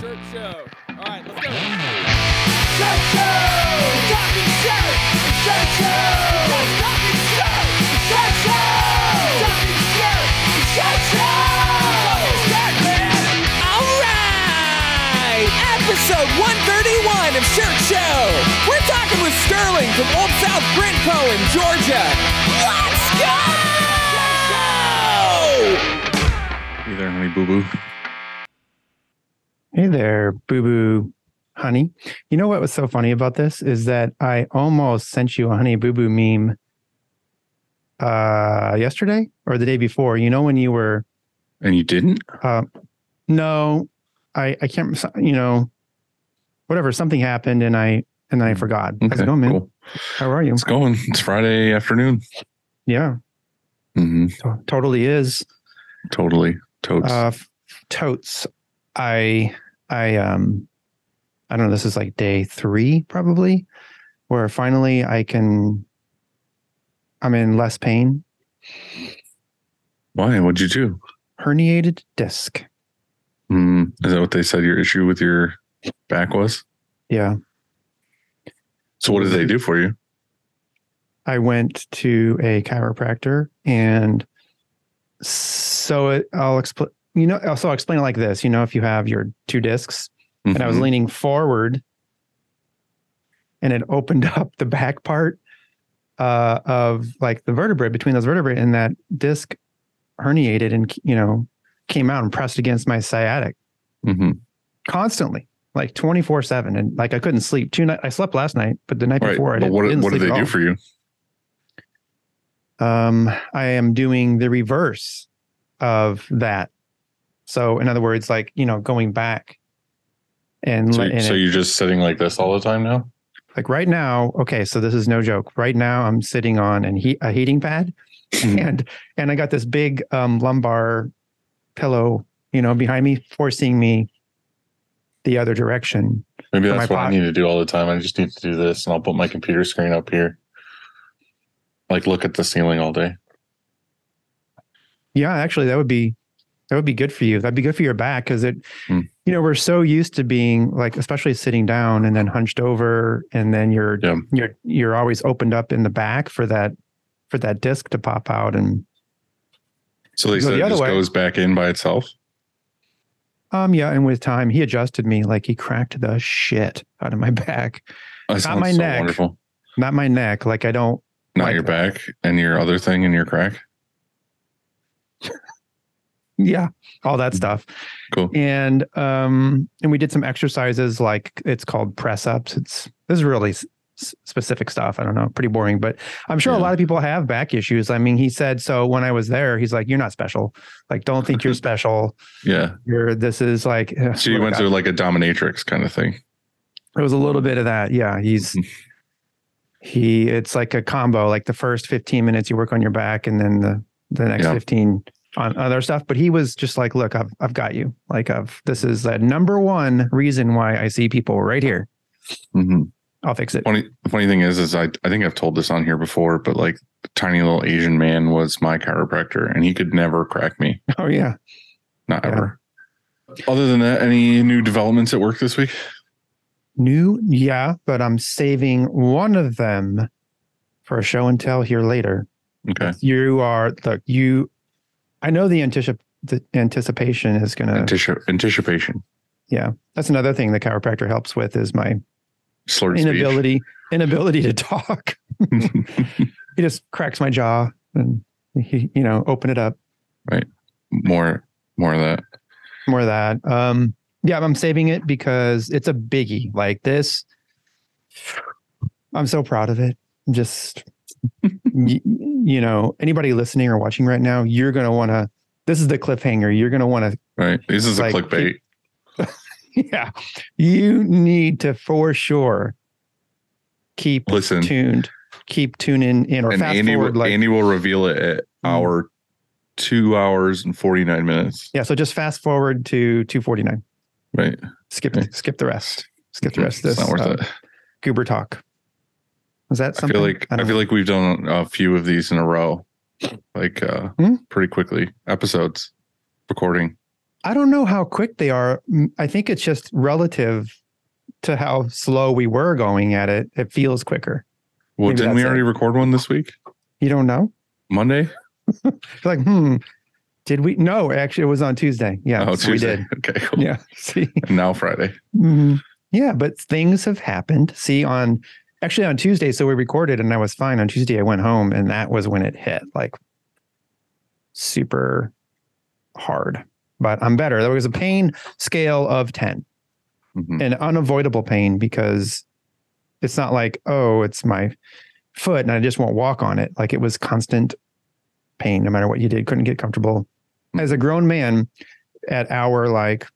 Shirt Show. All right, let's go. Shirt Show! Talking shirt! Shirt Show! Just talking shirt! Shirt Show! Talking shirt! Shirt Show! Shirt, man! All right! Episode 131 of Shirt Show. We're talking with Sterling from Old South Print Co in Georgia. Let's go! Hey there, honey boo boo. Hey there, boo boo honey. You know what was so funny about this is that I almost sent you a honey boo boo meme uh yesterday or the day before. You know when you were And you didn't? uh no, I I can't you know whatever something happened and I and then I forgot. How's it going, man? cool. How are you? It's going. It's Friday afternoon. Yeah, hmm to- totally is. Totally. Totes. Uh f- totes. I I um I don't know, this is like day 3 probably where finally I can I'm in less pain. Why? What'd you do? Herniated disc. Mm, is that what they said your issue with your back was? Yeah. So what did they do for you? I went to a chiropractor and so it, I'll explain you know so I'll explain it like this, you know if you have your two discs and I was Mhm. leaning forward and it opened up the back part uh, of like the vertebrae between those vertebrae and that disc herniated and you know came out and pressed against my sciatic mm-hmm. constantly like 24 7 and like i couldn't sleep two night i slept last night but the night Right. before i didn't, what, didn't what did they do all. for you? um i am doing the reverse of that so in other words like you know going back and, So, and so you're just sitting like this all the time now? like right now okay so this is no joke right now i'm sitting on an heat, a heating pad Mhm. and and i got this big um lumbar pillow you know behind me forcing me the other direction Maybe that's what I need to do all the time. I just need to do this and I'll put my computer screen up here. Like look at the ceiling all day. yeah actually that would be that would be good for you that'd be good for your back because it Hmm. you know we're so used to being like especially sitting down and then hunched over and then you're Yeah. you're you're always opened up in the back for that for that disc to pop out and So they said it just way. goes back in by itself. um yeah and with time he adjusted me like he cracked the shit out of my back Not my so neck. wonderful. not my neck like i don't Not like your that. back and your other thing and your crack. Yeah all that stuff Cool. and um and we did some exercises like it's called press ups it's this is really s- specific stuff i don't know pretty boring but i'm sure a lot of people have back issues i mean he said so when i was there he's like you're not special like don't think you're special Yeah. you're this is like So you went to like a dominatrix kind of thing. it was a little bit of that yeah he's Mhm. he it's like a combo like the first 15 minutes you work on your back and then the the next Yeah. 15 on other stuff but he was just like look i've i've got you like i've this is the number one reason why i see people right here hmm i'll fix it Funny, the funny thing is, is I, I think I've told this on here before, but like the tiny little Asian man was my chiropractor and he could never crack me. oh yeah Not Yeah. ever. Other than that, any new developments at work this week? new yeah but i'm saving one of them for a show and tell here later Okay. you are look you i know the anticip the anticipation is gonna Antici- anticipation. yeah that's another thing the chiropractor helps with is my Slurred speech. inability inability to talk. he just cracks my jaw and he, you know, open it up. Right. More, more of that. More of that. Um, yeah, I'm saving it because it's a biggie. Like this, I'm so proud of it. I'm just, you know, anybody listening or watching right now, you're gonna want to. This is the cliffhanger. You're gonna want to Right. This is Like, a clickbait. yeah, you need to for sure keep Listen, tuned, keep tuning in or and fast Andy, forward. will, Like, Andy will reveal it at Mm. our two hours and 49 minutes. yeah, so just fast forward to 249. Right. Skip Okay. skip the rest. Skip the rest of It's this. not worth uh, it. Goober talk. Was that I something? feel like I, don't feel like we've done a few of these in a row, like uh Hmm? pretty quickly. Episodes, recording. I don't know how quick they are. I think it's just relative to how slow we were going at it. It feels quicker. Well, Maybe didn't we already record one this week? You don't know? Monday? Like, hmm, did we? No, actually, it was on Tuesday. Yeah, oh, so we did. Okay, cool. Yeah. See, And now Friday. Mhm. yeah, but things have happened. See, on actually on Tuesday, so we recorded and I was fine. On Tuesday, I went home and that was when it hit like super hard. But I'm better. There was a pain scale of 10, Mhm. an unavoidable pain because it's not like, oh, it's my foot and I just won't walk on it. Like it was constant pain no matter what you did. Couldn't get comfortable. As a grown man at hour like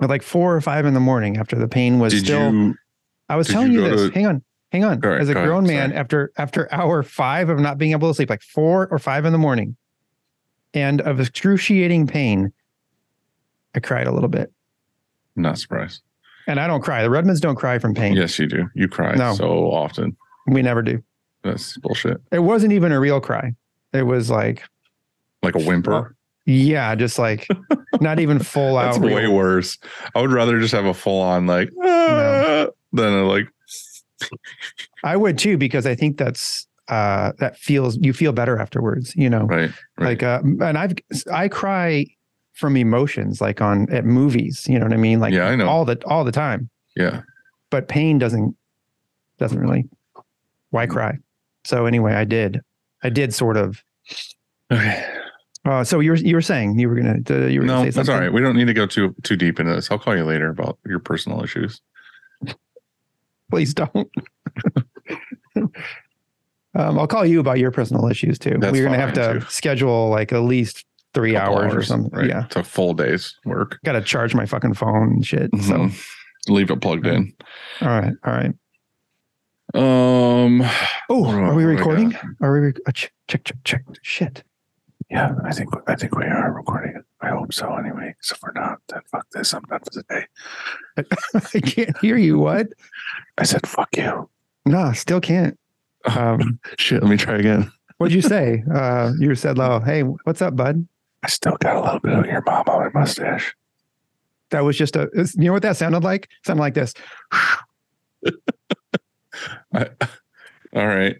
at like four or five in the morning after the pain was Did still you? I was did telling you you, this. to- hang on. Hang on. Ahead, As a go ahead, grown man sorry. after after hour five of not being able to sleep, like four or five in the morning, and of excruciating pain, I cried a little bit. Not surprised. And I don't cry. The Redmonds don't cry from pain. Yes, you do. You cry No. so often. We never do. That's bullshit. It wasn't even a real cry. It was like, Like a whimper. yeah, just like not even full out. That's way worse. I would rather just have a full on like ah, than a like I would too, because I think that's uh that feels you feel better afterwards, you know. right. right. Like uh and I've I cry from emotions like on at movies, you know what I mean? Like Yeah, I know. all the all the time. yeah. But pain doesn't doesn't really why cry? So anyway, I did. I did sort of Okay. uh so you were you were saying you were gonna uh, you were No, gonna say that's all right. We don't need to go too too deep into this. I'll call you later about your personal issues. Please don't. um, I'll call you about your personal issues too. That's We're gonna have to too. schedule like at least three Couple hours, or something. Right. Yeah. It's a full day's work. Gotta charge my fucking phone and shit. So Mhm. leave it plugged in. all right, all right. Um Oh, What do I- are we what do I recording? Are we uh, check, check, check, check. Shit. Yeah, I think I think we are recording. I hope so anyway. So if we're not, then fuck this. I'm done for the day. I can't hear you. What? I said fuck you. No, still can't. Um, Shit, let me try again. what'd you say? Uh, you said, "Low, hey, what's up, bud?" I still got a little bit of your mom on my mustache. That was just a. You know what that sounded like? Sounded like this. I, all right.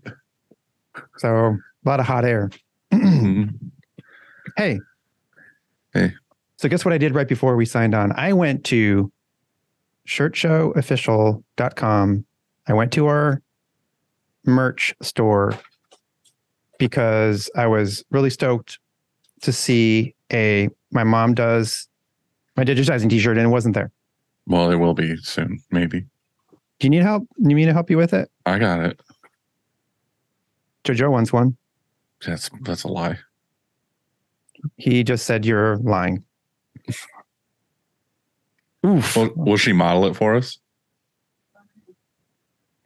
So a lot of hot air. Hey. Hey. So guess what I did right before we signed on? I went to shirtshowofficial.com. I went to our merch store because I was really stoked to see a my mom does my digitizing t-shirt and it wasn't there. Well, it will be soon, maybe. Do you need help? Do You need me to help you with it? I got it. Jojo wants one. That's that's a lie. He just said you're lying. Oof. Will, will she model it for us?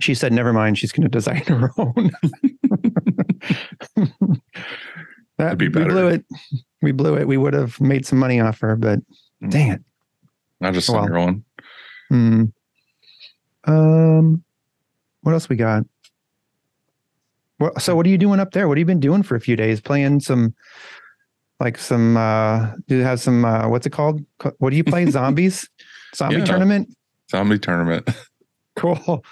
she said, "Never mind. She's going to design her own." that, would be better. We blew it. We blew it. We would have made some money off her, but dang it. Not just send Well. her one. Hmm. Um, what else we got? Well, so what are you doing up there? What have you been doing for a few days? Playing some, like some. uh Do you have some? uh What's it called? What do you play? Zombies, zombie Yeah. tournament. Zombie tournament. Cool.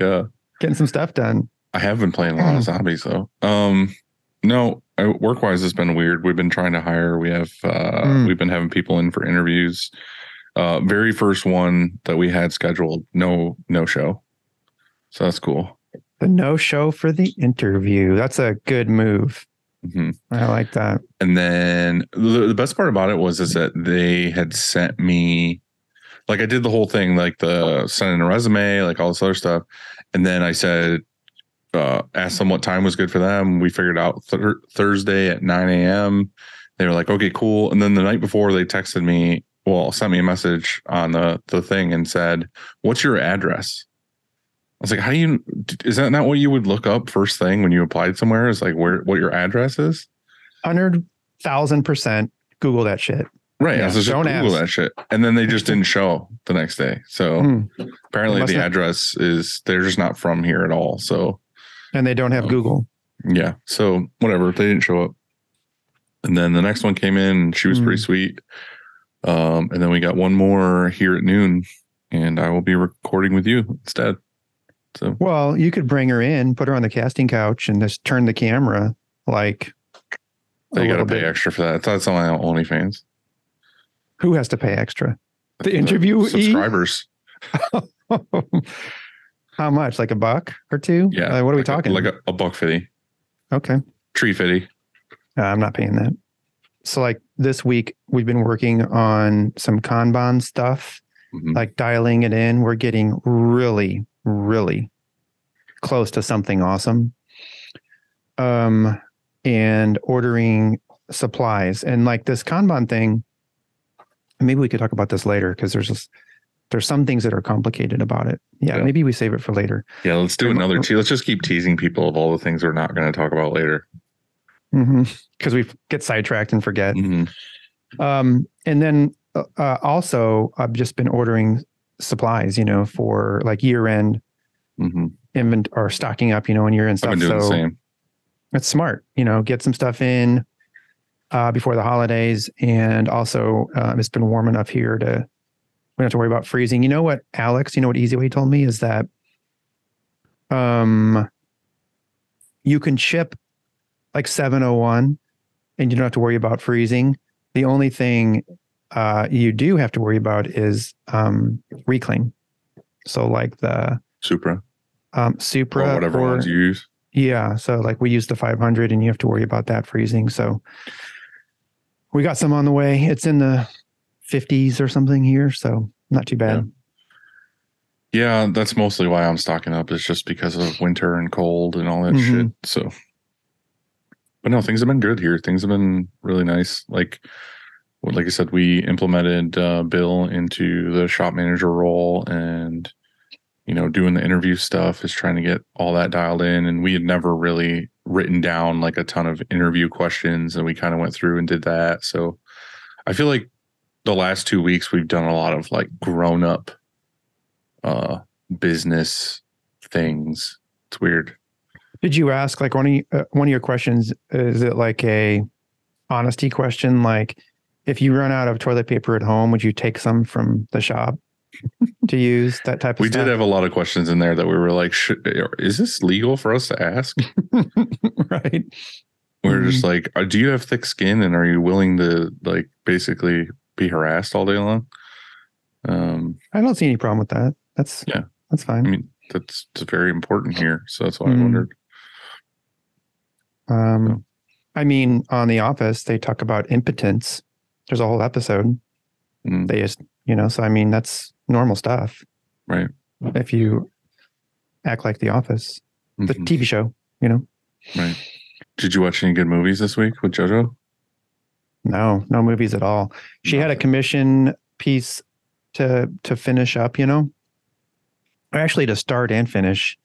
yeah. Getting some stuff done. I have been playing a lot of zombies though. Um, no, work wise, it's been weird. We've been trying to hire. We have uh, Mm. we've been having people in for interviews. Uh, very first one that we had scheduled, no no show. So that's cool. The no show for the interview. That's a good move. Hmm I like that. And then the, the best part about it was is that they had sent me, like I did the whole thing, like the sending a resume, like all this other stuff, and then I said, uh, asked them what time was good for them. We figured out thur- Thursday at nine a.m. They were like, okay, cool. And then the night before, they texted me, well, sent me a message on the the thing and said, "What's your address?" I was like, "How do you? Is that not what you would look up first thing when you applied somewhere? Is like where what your address is?" Hundred thousand percent. Google that shit. Right. Yeah, I was just Google ask. that shit. And then they just didn't show the next day. So Hmm. apparently the not- address is they're just not from here at all. So And they don't have Oh. Google. yeah. So whatever. They didn't show up. And then the next one came in she was Hmm. pretty sweet. Um, and then we got one more here at noon, and I will be recording with you instead. So Well, you could bring her in, put her on the casting couch, and just turn the camera like. a you got to pay bit. extra for that. I thought it's only on OnlyFans. Who has to pay extra? The interviewee? subscribers. How much? Like a buck or two? Yeah. Uh, what are we like a- talking? Like a, a buck fifty, okay. tree fifty. Uh, I'm not paying that. So, like this week, we've been working on some Kanban stuff, Mhm. like dialing it in. We're getting really, really close to something awesome. Um, and ordering supplies and like this Kanban thing. Maybe we could talk about this later because there's just there's some things that are complicated about it. Yeah, Yeah. maybe we save it for later. Yeah, let's do another. Te- let's just keep teasing people of all the things we're not going to talk about later. Because we get sidetracked and forget. Mhm. Um, and then uh, uh, also, I've just been ordering supplies, you know, for like year end Mhm. invent or stocking up, you know, and year end I've stuff. so the same. it's smart, you know, get some stuff in uh, before the holidays. And also, um, it's been warm enough here to, we don't have to worry about freezing. You know what, Alex, you know what EasyWay told me is that um, you can ship like 701 and you don't have to worry about freezing. The only thing uh, you do have to worry about is um, reclaim. So, like the Supra um, or Supra whatever or- ones you use. yeah. So like we use the 500 and you have to worry about that freezing. So we got some on the way. It's in the 50s or something here. So not too bad. Yeah, that's mostly why I'm stocking up. Is just because of winter and cold and all that Mhm. shit. So, but no, things have been good here. Things have been really nice. Like, like I said, we implemented uh, Bill into the shop manager role, and you know, doing the interview stuff is trying to get all that dialed in. And we had never really written down like a ton of interview questions, and we kind of went through and did that. So, I feel like the last two weeks we've done a lot of like grown up uh business things it's weird Did you ask like one of, you, uh, one of your questions? Is it like a honesty question? Like if you run out of toilet paper at home, would you take some from the shop to use that type of we stuff? did have a lot of questions in there that we were like Should, is this legal for us to ask right. we are Mm-hmm. just like uh, do you have thick skin and are you willing to like basically be harassed all day long um I don't see any problem with that. That's Yeah. that's fine. i mean that's, that's very important here so that's why i Mhm. wondered Um, I mean, on The Office, they talk about impotence. There's a whole episode. Mm. They just, you know, so I mean, that's normal stuff. Right. If you act like The Office, the Mhm. TV show, you know, right did you watch any good movies this week with jojo no, no movies at all. She had a commission piece to to finish up, you know, or actually to start and finish,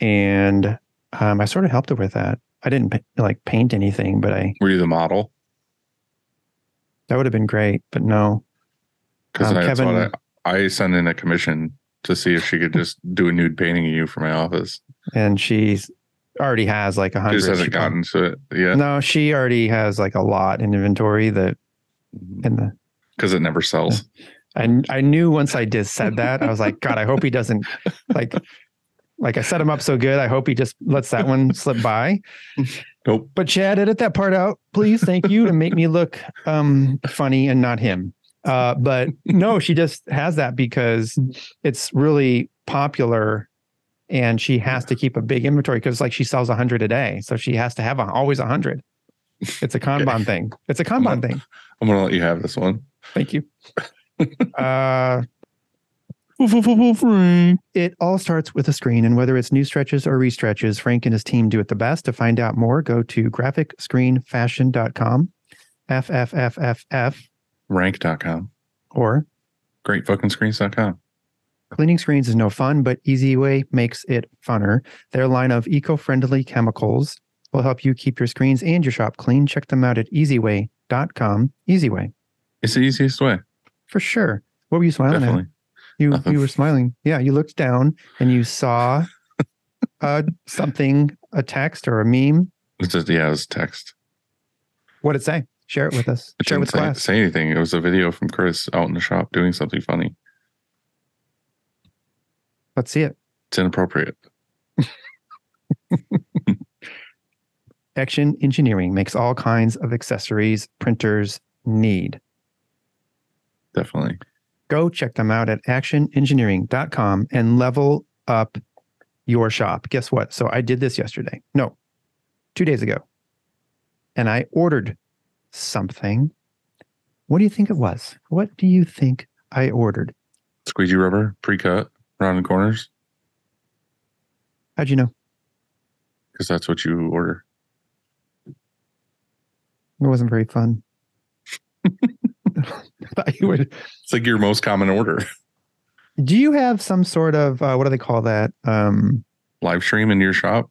and um, I sort of helped her with that. I didn't like paint anything, but I were you the model that would have been great. But no, because Um, Kevin- I, I sent in a commission to see if she could just do a nude painting of you for my office and she's already has like a hundred. just hasn't She gotten to it yet No, she already has like a lot in inventory that in the. because it never sells. I I knew once I just said that I was like, God, I hope he doesn't like. Like I set him up so good, I hope he just lets that one slip by. Nope. But Chad, edit that part out, please. Thank you to make me look um, funny and not him. Uh, but no, she just has that because it's really popular, and she has to keep a big inventory because like she sells a hundred a day, so she has to have a, always a hundred. It's a Kanban thing. It's a Kanban thing. I'm gonna let you have this one. Thank you. uh, it all starts with a screen, and whether it's new stretches or restretches, Frank and his team do it the best. To find out more, go to graphicscreenfashion.com, FFFFF, Rank.com. or Great fucking screens.com. Cleaning screens is no fun, but EasyWay makes it funner. Their line of eco-friendly chemicals will help you keep your screens and your shop clean. Check them out at easyway.com. EasyWay, It's the easiest way. for sure. What were you smiling Definitely. at? You you were smiling. Yeah, you looked down and you saw uh, something, a text or a meme. It's just yeah, it was text. What did it say? Share it with us. It Share it with say, class. say anything. It was a video from Chris out in the shop doing something funny. Let's see it. It's inappropriate. Action Engineering makes all kinds of accessories printers need. Definitely. Go check them out at actionengineering.com and level up your shop. Guess what? So I did this yesterday. No, two days ago. And I ordered something. What do you think it was? What do you think I ordered? Squeegee rubber, pre-cut, rounded corners, How'd you know? because that's what you order. It wasn't very fun. I thought you would. It's like your most common order. Do you have some sort of uh, what do they call that? Um, Live stream in your shop.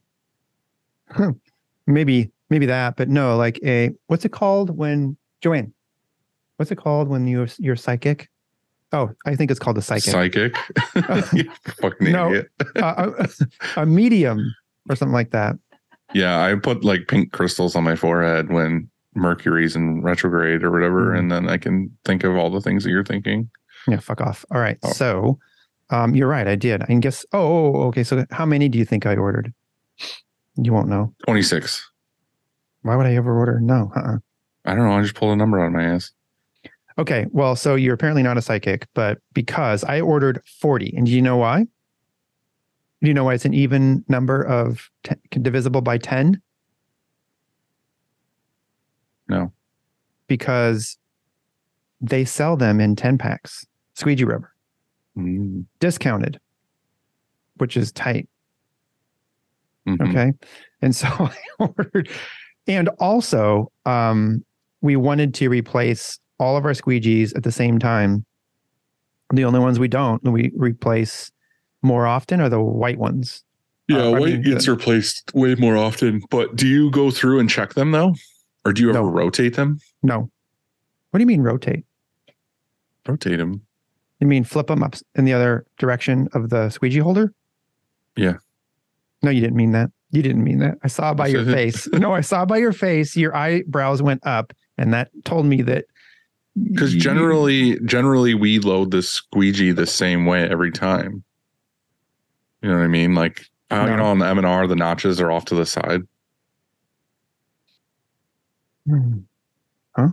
maybe maybe that, but no, like a what's it called when Joanne? What's it called when you're you're psychic? Oh, I think it's called a psychic. Psychic. You fucking No. idiot. uh, a, a medium or something like that. Yeah, I put like pink crystals on my forehead when Mercury's in retrograde or whatever, Mhm. and then I can think of all the things that you're thinking. Yeah, fuck off. All right. Oh. So, um, you're right. I did. I guess. Oh, oh, oh, okay. So, how many do you think I ordered? You won't know. 26. Why would I ever order? No. Uh-uh. I don't know. I just pulled a number out of my ass. Okay. Well, so you're apparently not a psychic, but because I ordered 40, and do you know why? Do you know why it's an even number of 10, divisible by 10? No. Because they sell them in 10 packs, squeegee rubber, Mm, discounted, which is tight. mhm. Okay. And so I ordered, and also, um, we wanted to replace all of our squeegees at the same time. The only ones we don't, we replace more often are the white ones. Yeah, Uh, I white mean, gets the- replaced way more often. But do you go through and check them though? Or do you ever rotate them? No. What do you mean rotate? Rotate them. You mean flip them up in the other direction of the squeegee holder? Yeah. No, you didn't mean that. You didn't mean that. I saw by your face. No, I saw by your face. Your eyebrows went up, and that told me that. Because you- generally, generally we load the squeegee the same way every time. You know what I mean? Like No. you know, on the M and R, the notches are off to the side. Hmm.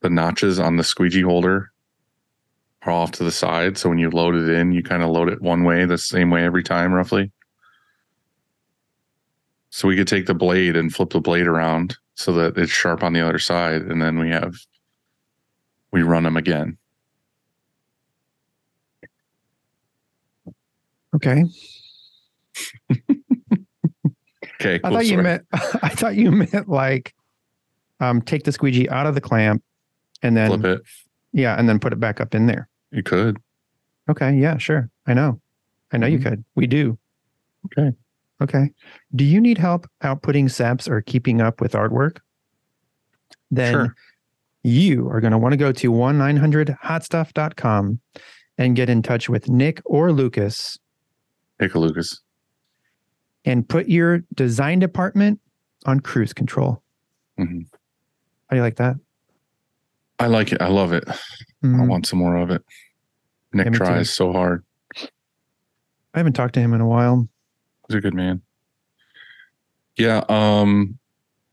The notches on the squeegee holder are off to the side. So when you load it in, you kind of load it one way, the same way every time, roughly. So we could take the blade and flip the blade around so that it's sharp on the other side, and then we have we run them again. Okay. Okay, I cool thought you meant. I thought you meant like, um, take the squeegee out of the clamp, and then flip it. yeah, and then put it back up in there. You could. Okay. Yeah. Sure. I know. I know you Mhm. could. We do. Okay. Okay. Do you need help outputting SEPs or keeping up with artwork? Then Sure. you are going to want to go to 1-900-hotstuff.com and get in touch with Nick or Lucas Pick a Lucas. and put your design department on cruise control. Mhm. How do you like that? I like it. I love it. I Mhm. want some more of it. Nick Yeah, me too. tries so hard. I haven't talked to him in a while. He's a good man. Yeah. Um,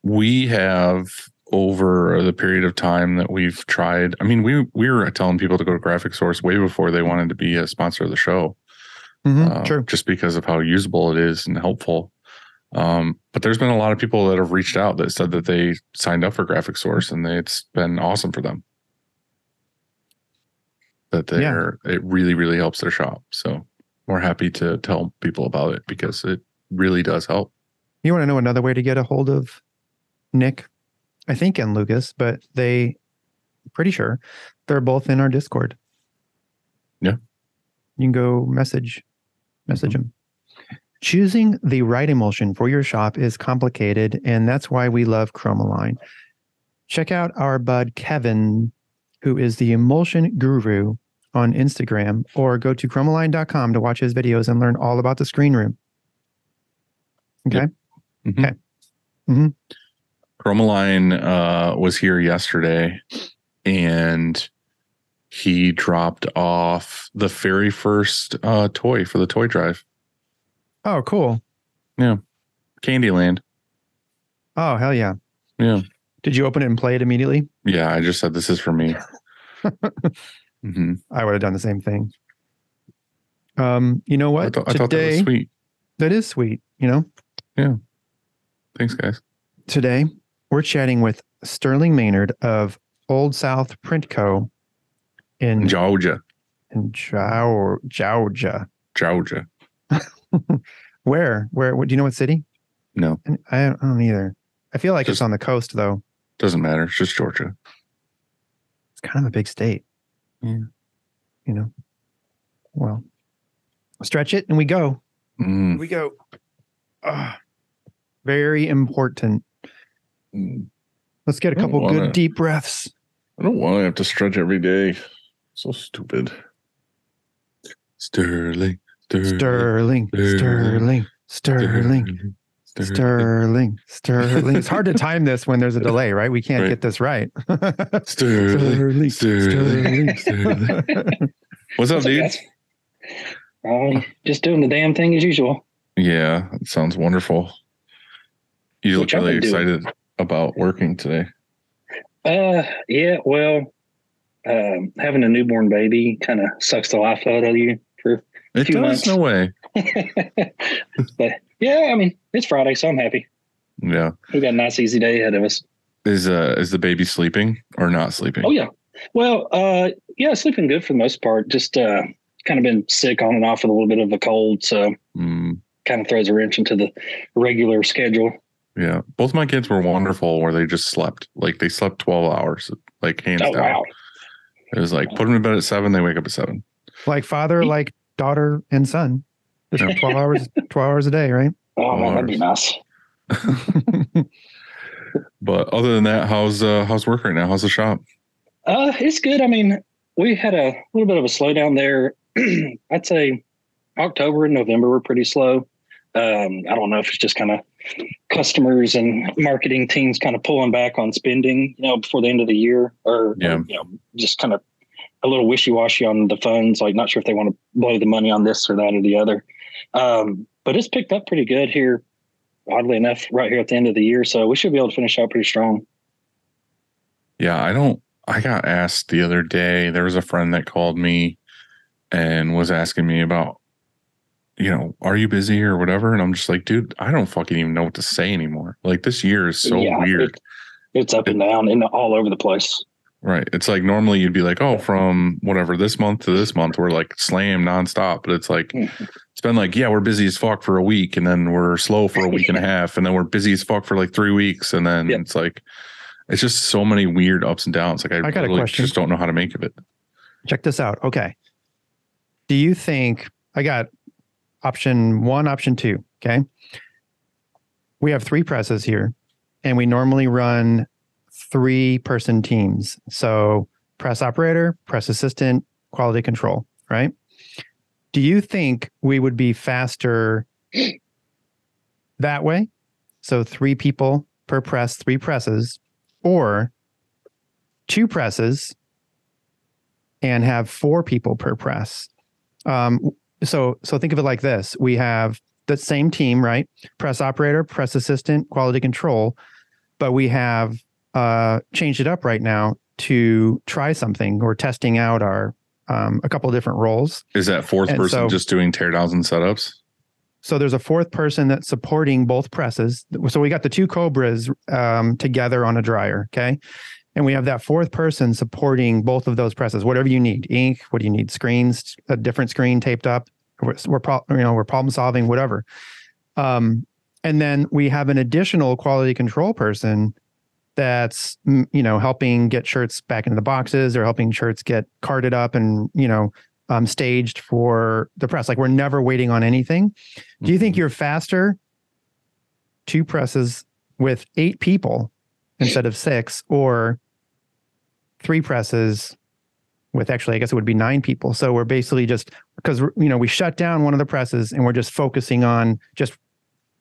we have over the period of time that we've tried. I mean, we we were telling people to go to Graphic Source way before they wanted to be a sponsor of the show. Mhm, uh, True. just because of how usable it is and helpful. Um, but there's been a lot of people that have reached out that said that they signed up for Graphic Source and they, it's been awesome for them. That they're it really really helps their shop. So we're happy to tell people about it because it really does help. You want to know another way to get a hold of Nick? I think and Lucas, but they pretty sure they're both in our Discord. Yeah. You can go message message them. Choosing the right emulsion for your shop is complicated, and that's why we love Chromaline. Check out our bud Kevin, who is the emulsion guru on Instagram, or go to chromaline.com to watch his videos and learn all about the screen room. Okay. Yep. Mhm. Okay. Mhm. Chromaline uh, was here yesterday, and he dropped off the very first uh, toy for the toy drive, Oh, cool. Yeah. Candyland. Oh, hell yeah. Yeah, Did you open it and play it immediately? yeah. I just said this is for me. hmm I would have done the same thing. Um, you know I, what? thought I thought that was Today, sweet. that is sweet. You know, Yeah. Thanks, guys. today we're chatting with Sterling Maynard of Old South Print Co. in Georgia, in Jau- Georgia. Georgia. Where? Where? What, do you know what city? No, I don't, I don't either. I feel like it's on the coast though. doesn't matter. It's just Georgia. It's kind of a big state. Yeah. You know. Well, stretch it and we go. Mm. We go. Ah, very important. Mm. Let's get a couple good wanna- deep breaths. I don't want to have to stretch every day. So stupid. Sterling, Sterling, Sterling, Sterling, Sterling, Sterling, Sterling, Sterling. It's hard to time this when there's a delay, right? We can't Right. get this right. Sterling, Sterling, Sterling. What's up, What's up, dude? Um, just doing the damn thing as usual. Yeah, it sounds wonderful. You look really been doing. excited about working today. Uh, yeah. Well, um, having a newborn baby kind of sucks the life out of you. For, It Few does, months. no way. but yeah, I mean, it's Friday, so I'm happy. Yeah. We got a nice, easy day ahead of us. Is uh is the baby sleeping or not sleeping? Oh yeah. Well, uh, yeah, sleeping good for the most part. Just uh, kind of been sick on and off with a little bit of a cold, so Mm, kind of throws a wrench into the regular schedule. yeah. Both my kids were wonderful where they just slept. Like they slept 12 hours, like hands Oh down. wow. It was like put them to bed at seven, they wake up at seven. like father, like daughter and son. Just Yeah. 12 hours, 12 hours a day, right? Oh man, that'd be nice. But other than that, how's uh how's work right now? How's the shop? Uh, it's good. I mean, we had a little bit of a slowdown there. I'd say October and November were pretty slow. Um, I don't know if it's just kind of customers and marketing teams kind of pulling back on spending, you know, before the end of the year, or Yeah. you know, just kind of a little wishy washy on the funds. Like, not sure if they want to blow the money on this or that or the other. Um, but it's picked up pretty good here. Oddly enough, right here at the end of the year, so we should be able to finish out pretty strong. Yeah, I don't I got asked the other day. There was a friend that called me and was asking me about, you know, are you busy or whatever? And I'm just like, dude, I don't fucking even know what to say anymore. Like this year is so Yeah, weird. it- it's up and down and all over the place. Right. It's like normally you'd be like, oh, from whatever this month to this month, we're like slam nonstop. But it's like, Mhm. it's been like, yeah, we're busy as fuck for a week and then we're slow for a week and a half. And then we're busy as fuck for like three weeks. And then Yep. it's like, it's just so many weird ups and downs. Like I, I got a really question. just don't know how to make of it. Check this out. Okay. Do you think I got option one, option two? Okay. We have three presses here, and we normally run three person teams. So, press operator, press assistant, quality control, right? Do you think we would be faster that way? So, three people per press, three presses, or two presses and have four people per press. Um, so so think of it like this: we have the same team, right? Press operator, press assistant, quality control, but we have uh, changed it up right now to try something. We're testing out our um, a couple of different roles. Is that fourth And person so- just doing teardowns and setups? So there's a fourth person that's supporting both presses. So we got the two Cobras um, together on a dryer, okay? And we have that fourth person supporting both of those presses. Whatever you need, ink. What do you need? Screens, a different screen taped up. We're, we're pro- you know we're problem solving, whatever. Um, and then we have an additional quality control person that's you know helping get shirts back into the boxes or helping shirts get carted up and you know um, staged for the press. Like we're never waiting on anything. Do you think you're faster two presses with eight people instead of six, or three presses with actually, I guess it would be nine people? So we're basically just because you know we shut down one of the presses and we're just focusing on just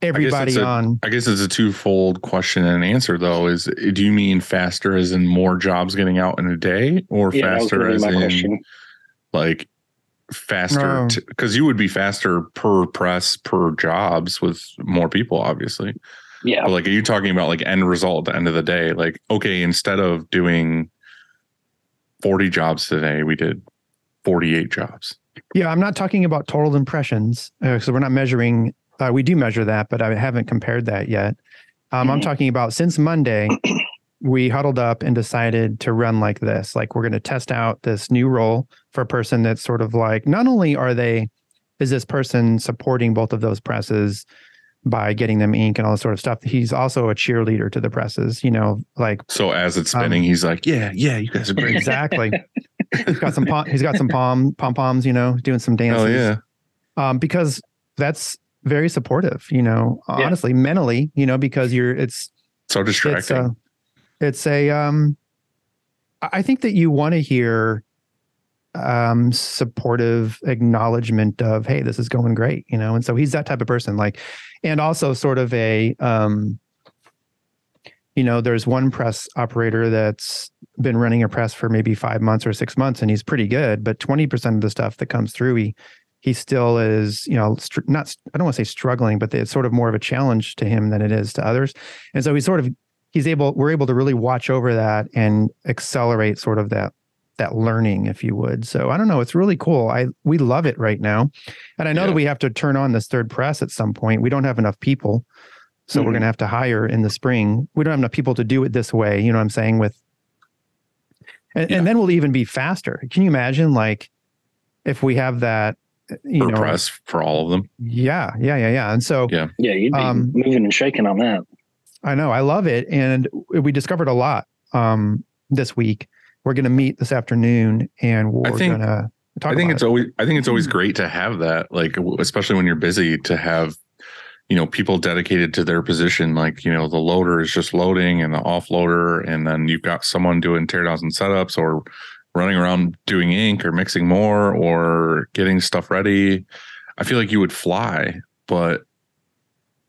everybody a- on. I guess it's a twofold question and answer though. Is do you mean faster as in more jobs getting out in a day, or Yeah, faster as in question. like faster? No. Because you would be faster per press per jobs with more people, obviously. Yeah. But like, are you talking about like end result at the end of the day? Like, okay, instead of doing forty jobs today, we did forty-eight jobs. Yeah, I'm not talking about total impressions. Uh, so we're not measuring. Uh, we do measure that, but I haven't compared that yet. Um, I'm Mhm. talking about since Monday, we huddled up and decided to run like this. Like we're going to test out this new role for a person that's sort of like not only are they is this person supporting both of those presses by getting them ink and all this sort of stuff. He's also a cheerleader to the presses. You know, like So as it's Um, spinning, he's like, "Yeah, yeah, you guys are great." exactly. he's got some pom- he's got some pom pom poms. You know, doing some dances Oh yeah, um, because that's very supportive. You know, Yeah. honestly, mentally, you know, because you're it's so it's distracting. a it's a um, I I think that you want to hear um supportive acknowledgement of hey this is going great you know and so he's that type of person like and also sort of a um you know there's one press operator that's been running a press for maybe five months or six months and he's pretty good but 20% of the stuff that comes through he he still is you know str- not i don't want to say struggling but it's sort of more of a challenge to him than it is to others. And so he's sort of he's able we're able to really watch over that and accelerate sort of that that learning if you would. So i don't know it's really cool. I we love it right now. And i know Yeah. that we have to turn on this third press at some point. We don't have enough people. So we're Mhm. going to have to hire in the spring. We don't have enough people to do it this way you know what i'm saying with and, Yeah. and then we'll even be faster. Can you imagine like if we have that you know press for all of them. yeah yeah yeah yeah and so Yeah. Yeah, you'd be Um, moving and shaking on that. I know. I love it. And we discovered a lot um, this week. We're going to meet this afternoon and we're going to talk I think it's it. always I think it's always great to have that, like especially when you're busy, to have you know people dedicated to their position. Like you know the loader is just loading and the offloader, and then you've got someone doing teardowns and setups or running around doing ink or mixing more or getting stuff ready. I feel like you would fly, but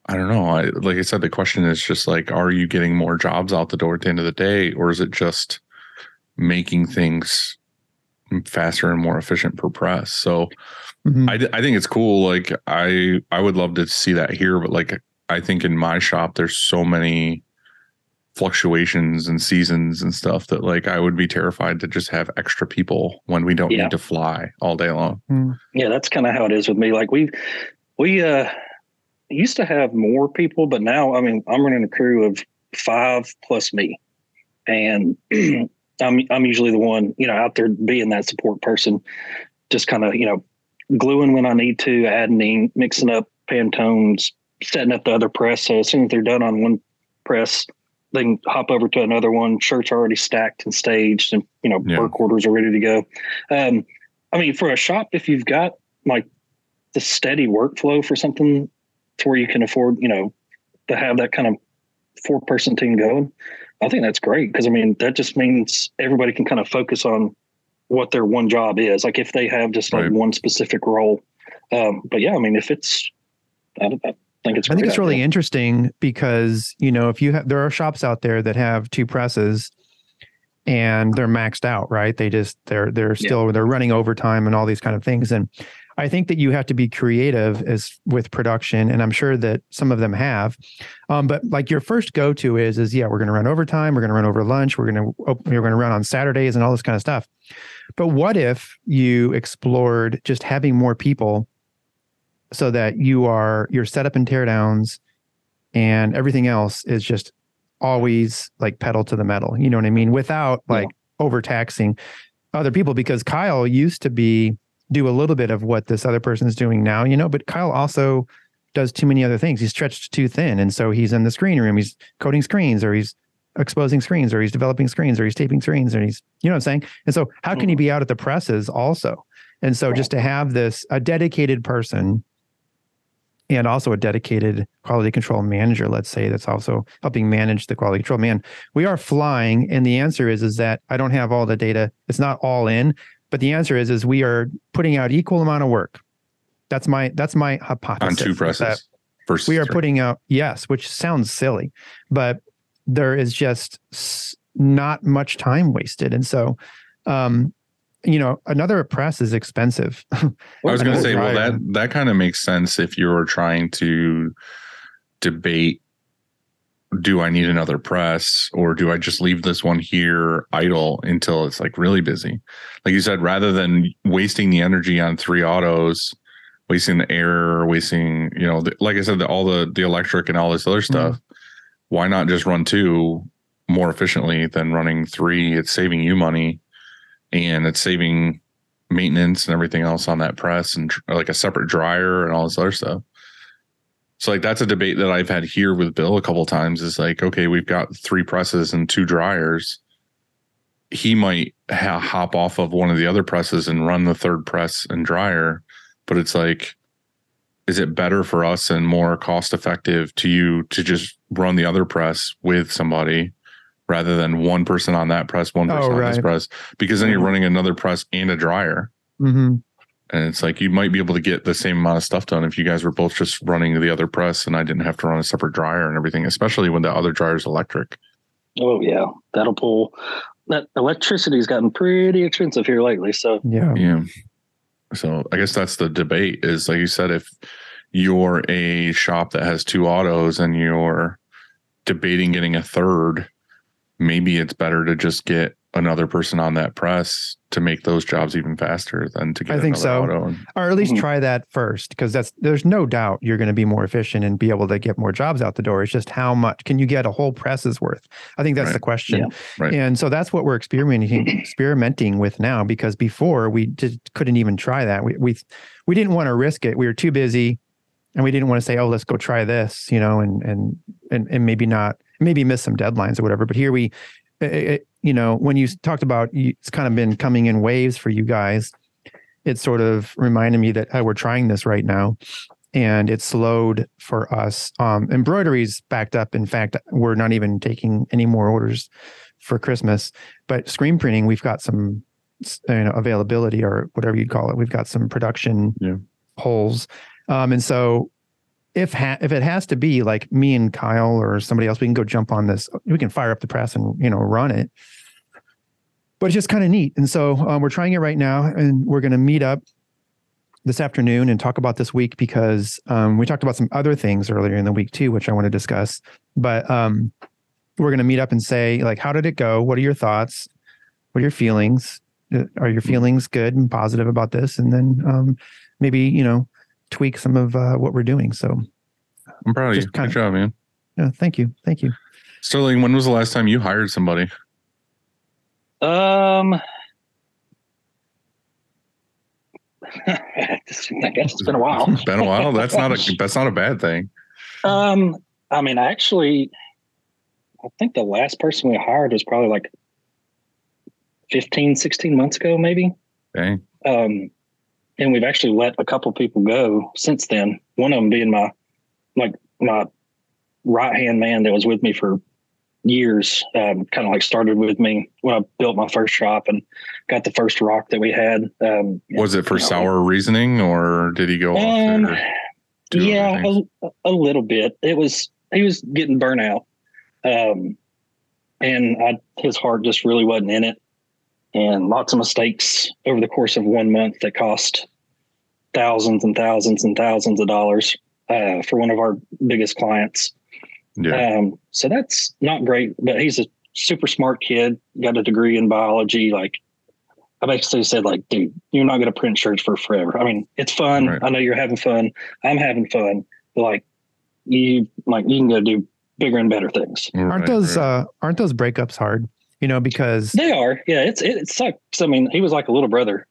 I don't know. I like I said, the question is just like, are you getting more jobs out the door at the end of the day, or is it just making things faster and more efficient per press? So Mhm. I, I think it's cool. Like I I would love to see that here, but like I think in my shop there's so many fluctuations and seasons and stuff that like I would be terrified to just have extra people when we don't Yeah. need to fly all day long. Yeah, that's kind of how it is with me. Like we we uh used to have more people, but now I mean I'm running a crew of five plus me. And I'm I'm usually the one, you know, out there being that support person, just kind of, you know, gluing when I need to, adding ink, mixing up Pantones, setting up the other press. So as soon as they're done on one press, they can hop over to another one. Shirts are already stacked and staged, and you know, Yeah. work orders are ready to go. Um, I mean, for a shop, if you've got like the steady workflow for something to where you can afford, you know, to have that kind of four person team going, I think that's great because I mean that just means everybody can kind of focus on what their one job is. Like if they have just like Right. one specific role. Um, but yeah, I mean, if it's, I, think it's. I think it's really interesting because, you know, if you have, there are shops out there that have two presses and they're maxed out, right? They just, they're, they're still, they're running overtime and all these kind of things. And I think that you have to be creative as with production. And I'm sure that some of them have. Um, but like your first go to is, is yeah, we're going to run overtime. We're going to run over lunch. We're going to, we're going to run on Saturdays and all this kind of stuff. But what if you explored just having more people so that you are your setup and teardowns and everything else is just always like pedal to the metal. You know what I mean? Without Yeah. like overtaxing other people because Kyle used to be do a little bit of what this other person's doing now, you know, but Kyle also does too many other things. He's stretched too thin. And so he's in the screen room, he's coating screens or he's exposing screens or he's developing screens or he's taping screens or he's, you know what I'm saying? And so how can he mm-hmm. be out at the presses also? And so just to have this, a dedicated person and also a dedicated quality control manager, let's say, that's also helping manage the quality control. Man, we are flying. And the answer is, is that I don't have all the data. It's not all in, but the answer is, is we are putting out equal amount of work. That's my, that's my hypothesis. On two presses. we are putting out yes which sounds silly but there is just not much time wasted and so um you know another press is expensive I was going to say, well, that that kind of makes sense if you were trying to debate: Do I need another press, or do I just leave this one here idle until it's like really busy? Like you said, rather than wasting the energy on three autos, wasting the air, wasting you know, the, like I said, the, all the the electric and all this other mm-hmm. stuff. Why not just run two more efficiently than running three? It's saving you money, and it's saving maintenance and everything else on that press and tr- like a separate dryer and all this other stuff. So like that's a debate that I've had here with Bill a couple times is like, okay, we've got three presses and two dryers. He might ha- hop off of one of the other presses and run the third press and dryer, but it's like, is it better for us and more cost effective to you to just run the other press with somebody rather than one person on that press, one person on this press? Because then you're Mhm. running another press and a dryer. hmm And it's like you might be able to get the same amount of stuff done if you guys were both just running the other press and I didn't have to run a separate dryer and everything, especially when the other dryer is electric. Oh yeah, that'll pull. That electricity's gotten pretty expensive here lately. So yeah Yeah. So I guess that's the debate is like you said, if you're a shop that has two autos and you're debating getting a third, maybe it's better to just get another person on that press to make those jobs even faster than to get I think another so. auto. And, or at least Mhm. try that first because that's there's no doubt you're going to be more efficient and be able to get more jobs out the door it's just how much can you get a whole press's worth i think that's Right. the question Yeah. Right. and so that's what we're experimenting experimenting with now because before we just couldn't even try that we we we didn't want to risk it we were too busy and we didn't want to say oh let's go try this you know and and and, and maybe not maybe miss some deadlines or whatever but here we it, it- you know when you talked about it's kind of been coming in waves for you guys it sort of reminded me that oh, we're trying this right now and it slowed for us. Um embroidery's backed up. In fact we're not even taking any more orders for christmas but screen printing we've got some you know availability or whatever you'd call it. We've got some production Yeah. holes. Um and so if ha- if it has to be like me and Kyle or somebody else, we can go jump on this. We can fire up the press and you know run it. But it's just kind of neat, and so um, we're trying it right now, and we're going to meet up this afternoon and talk about this week because um, we talked about some other things earlier in the week too, which I want to discuss. But um, we're going to meet up and say like, how did it go? What are your thoughts? What are your feelings? Uh, Are your feelings good and positive about this? And then um, maybe you know tweak some of uh, what we're doing. So I'm proud of you. Good of- job, man. yeah, thank you, thank you. Sterling, when was the last time you hired somebody? um, I guess it's been a while. Been a while. That's not a that's not a bad thing. Um, I mean, I actually, I think the last person we hired was probably like 15, 16 months ago, maybe. Dang. Um, and we've actually let a couple people go since then. One of them being my, like my right hand man that was with me for years. Um, kind of like started with me when I built my first shop and got the first rock that we had. Um, Was it for you know, sour reasoning or did he go off Um, there? do yeah, a, a little bit. It was he was getting burnout, um, and I, his heart just really wasn't in it, and lots of mistakes over the course of one month that cost thousands and thousands and thousands of dollars uh, for one of our biggest clients. Yeah. Um, so that's not great, but he's a super smart kid, got a degree in biology. Like I basically said, like, dude, you're not going to print shirts for forever. I mean, it's fun. Right. I know you're having fun. I'm having fun. But like you, like you can go do bigger and better things. Aren't those right. uh aren't those breakups hard? You know, because They are. Yeah. It's, it, it sucks. I mean, he was like a little brother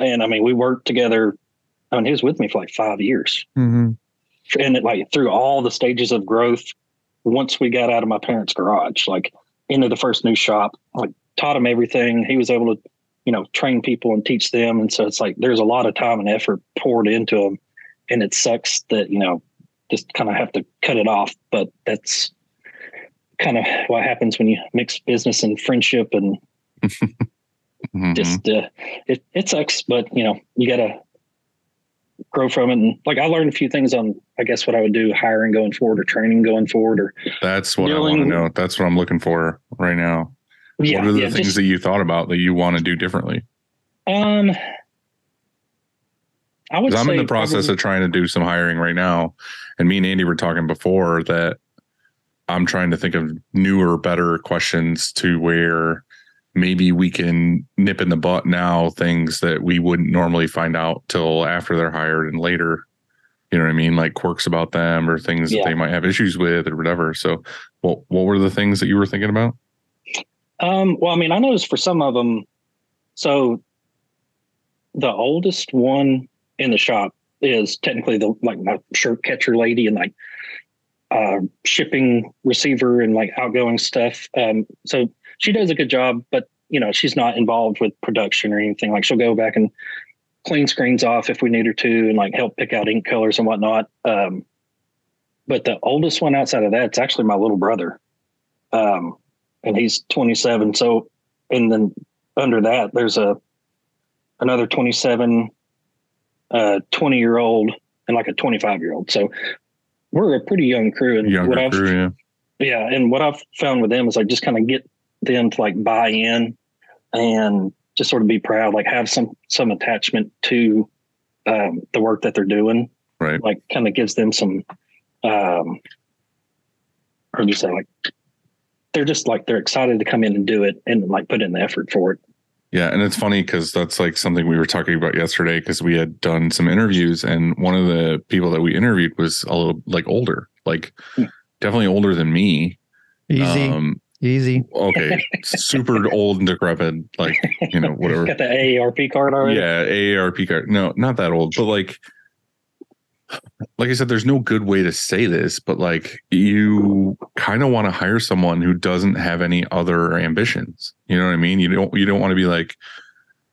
and I mean, we worked together. I mean, he was with me for like five years. Mhm. and it, like through all the stages of growth once we got out of my parents garage like into the first new shop like taught him everything. He was able to you know train people and teach them. And so it's like there's a lot of time and effort poured into him. And it sucks that you know just kind of have to cut it off. But that's kind of what happens when you mix business and friendship and Mhm. just uh, it, it sucks. But you know you gotta grow from it. And like I learned a few things on, I guess, what I would do hiring going forward or training going forward or That's what I want to know. That's what I'm looking for right now. yeah, what are the yeah, things just, that you thought about that you want to do differently? um, I would I'm in the process probably- of trying to do some hiring right now. And me and Andy were talking before that I'm trying to think of newer, better questions to where maybe we can nip in the butt now things that we wouldn't normally find out till after they're hired and later. You know what I mean? Like quirks about them or things Yeah. that they might have issues with or whatever. So what what were the things that you were thinking about? Um, well, I mean, I noticed for some of them, so the oldest one in the shop is technically the like my shirt catcher lady and like uh, shipping receiver and like outgoing stuff. Um, so she does a good job, but you know, she's not involved with production or anything. Like she'll go back and clean screens off if we need her to and like help pick out ink colors and whatnot. Um, but the oldest one outside of that, it's actually my little brother. Um, and he's 27. So, and then under that, there's a another 27, uh, 20 year old, and like a 25 year old. So we're a pretty young crew. And what Younger I've crew, yeah. yeah, and what I've found with them is like just kind of get them to like buy in and just sort of be proud, like have some some attachment to um, the work that they're doing. Right. Like kind of gives them some um or you say like they're just like they're excited to come in and do it and like put in the effort for it. Yeah, and it's funny because that's like something we were talking about yesterday because we had done some interviews and one of the people that we interviewed was a little like older, like Hmm. definitely older than me. Easy, Um, easy. okay, super old and decrepit, like you know whatever. Got the AARP card already. Yeah, AARP card. No, not that old, but like, like I said, there's no good way to say this, but like, you kind of want to hire someone who doesn't have any other ambitions. You know what I mean? You don't. You don't want to be like,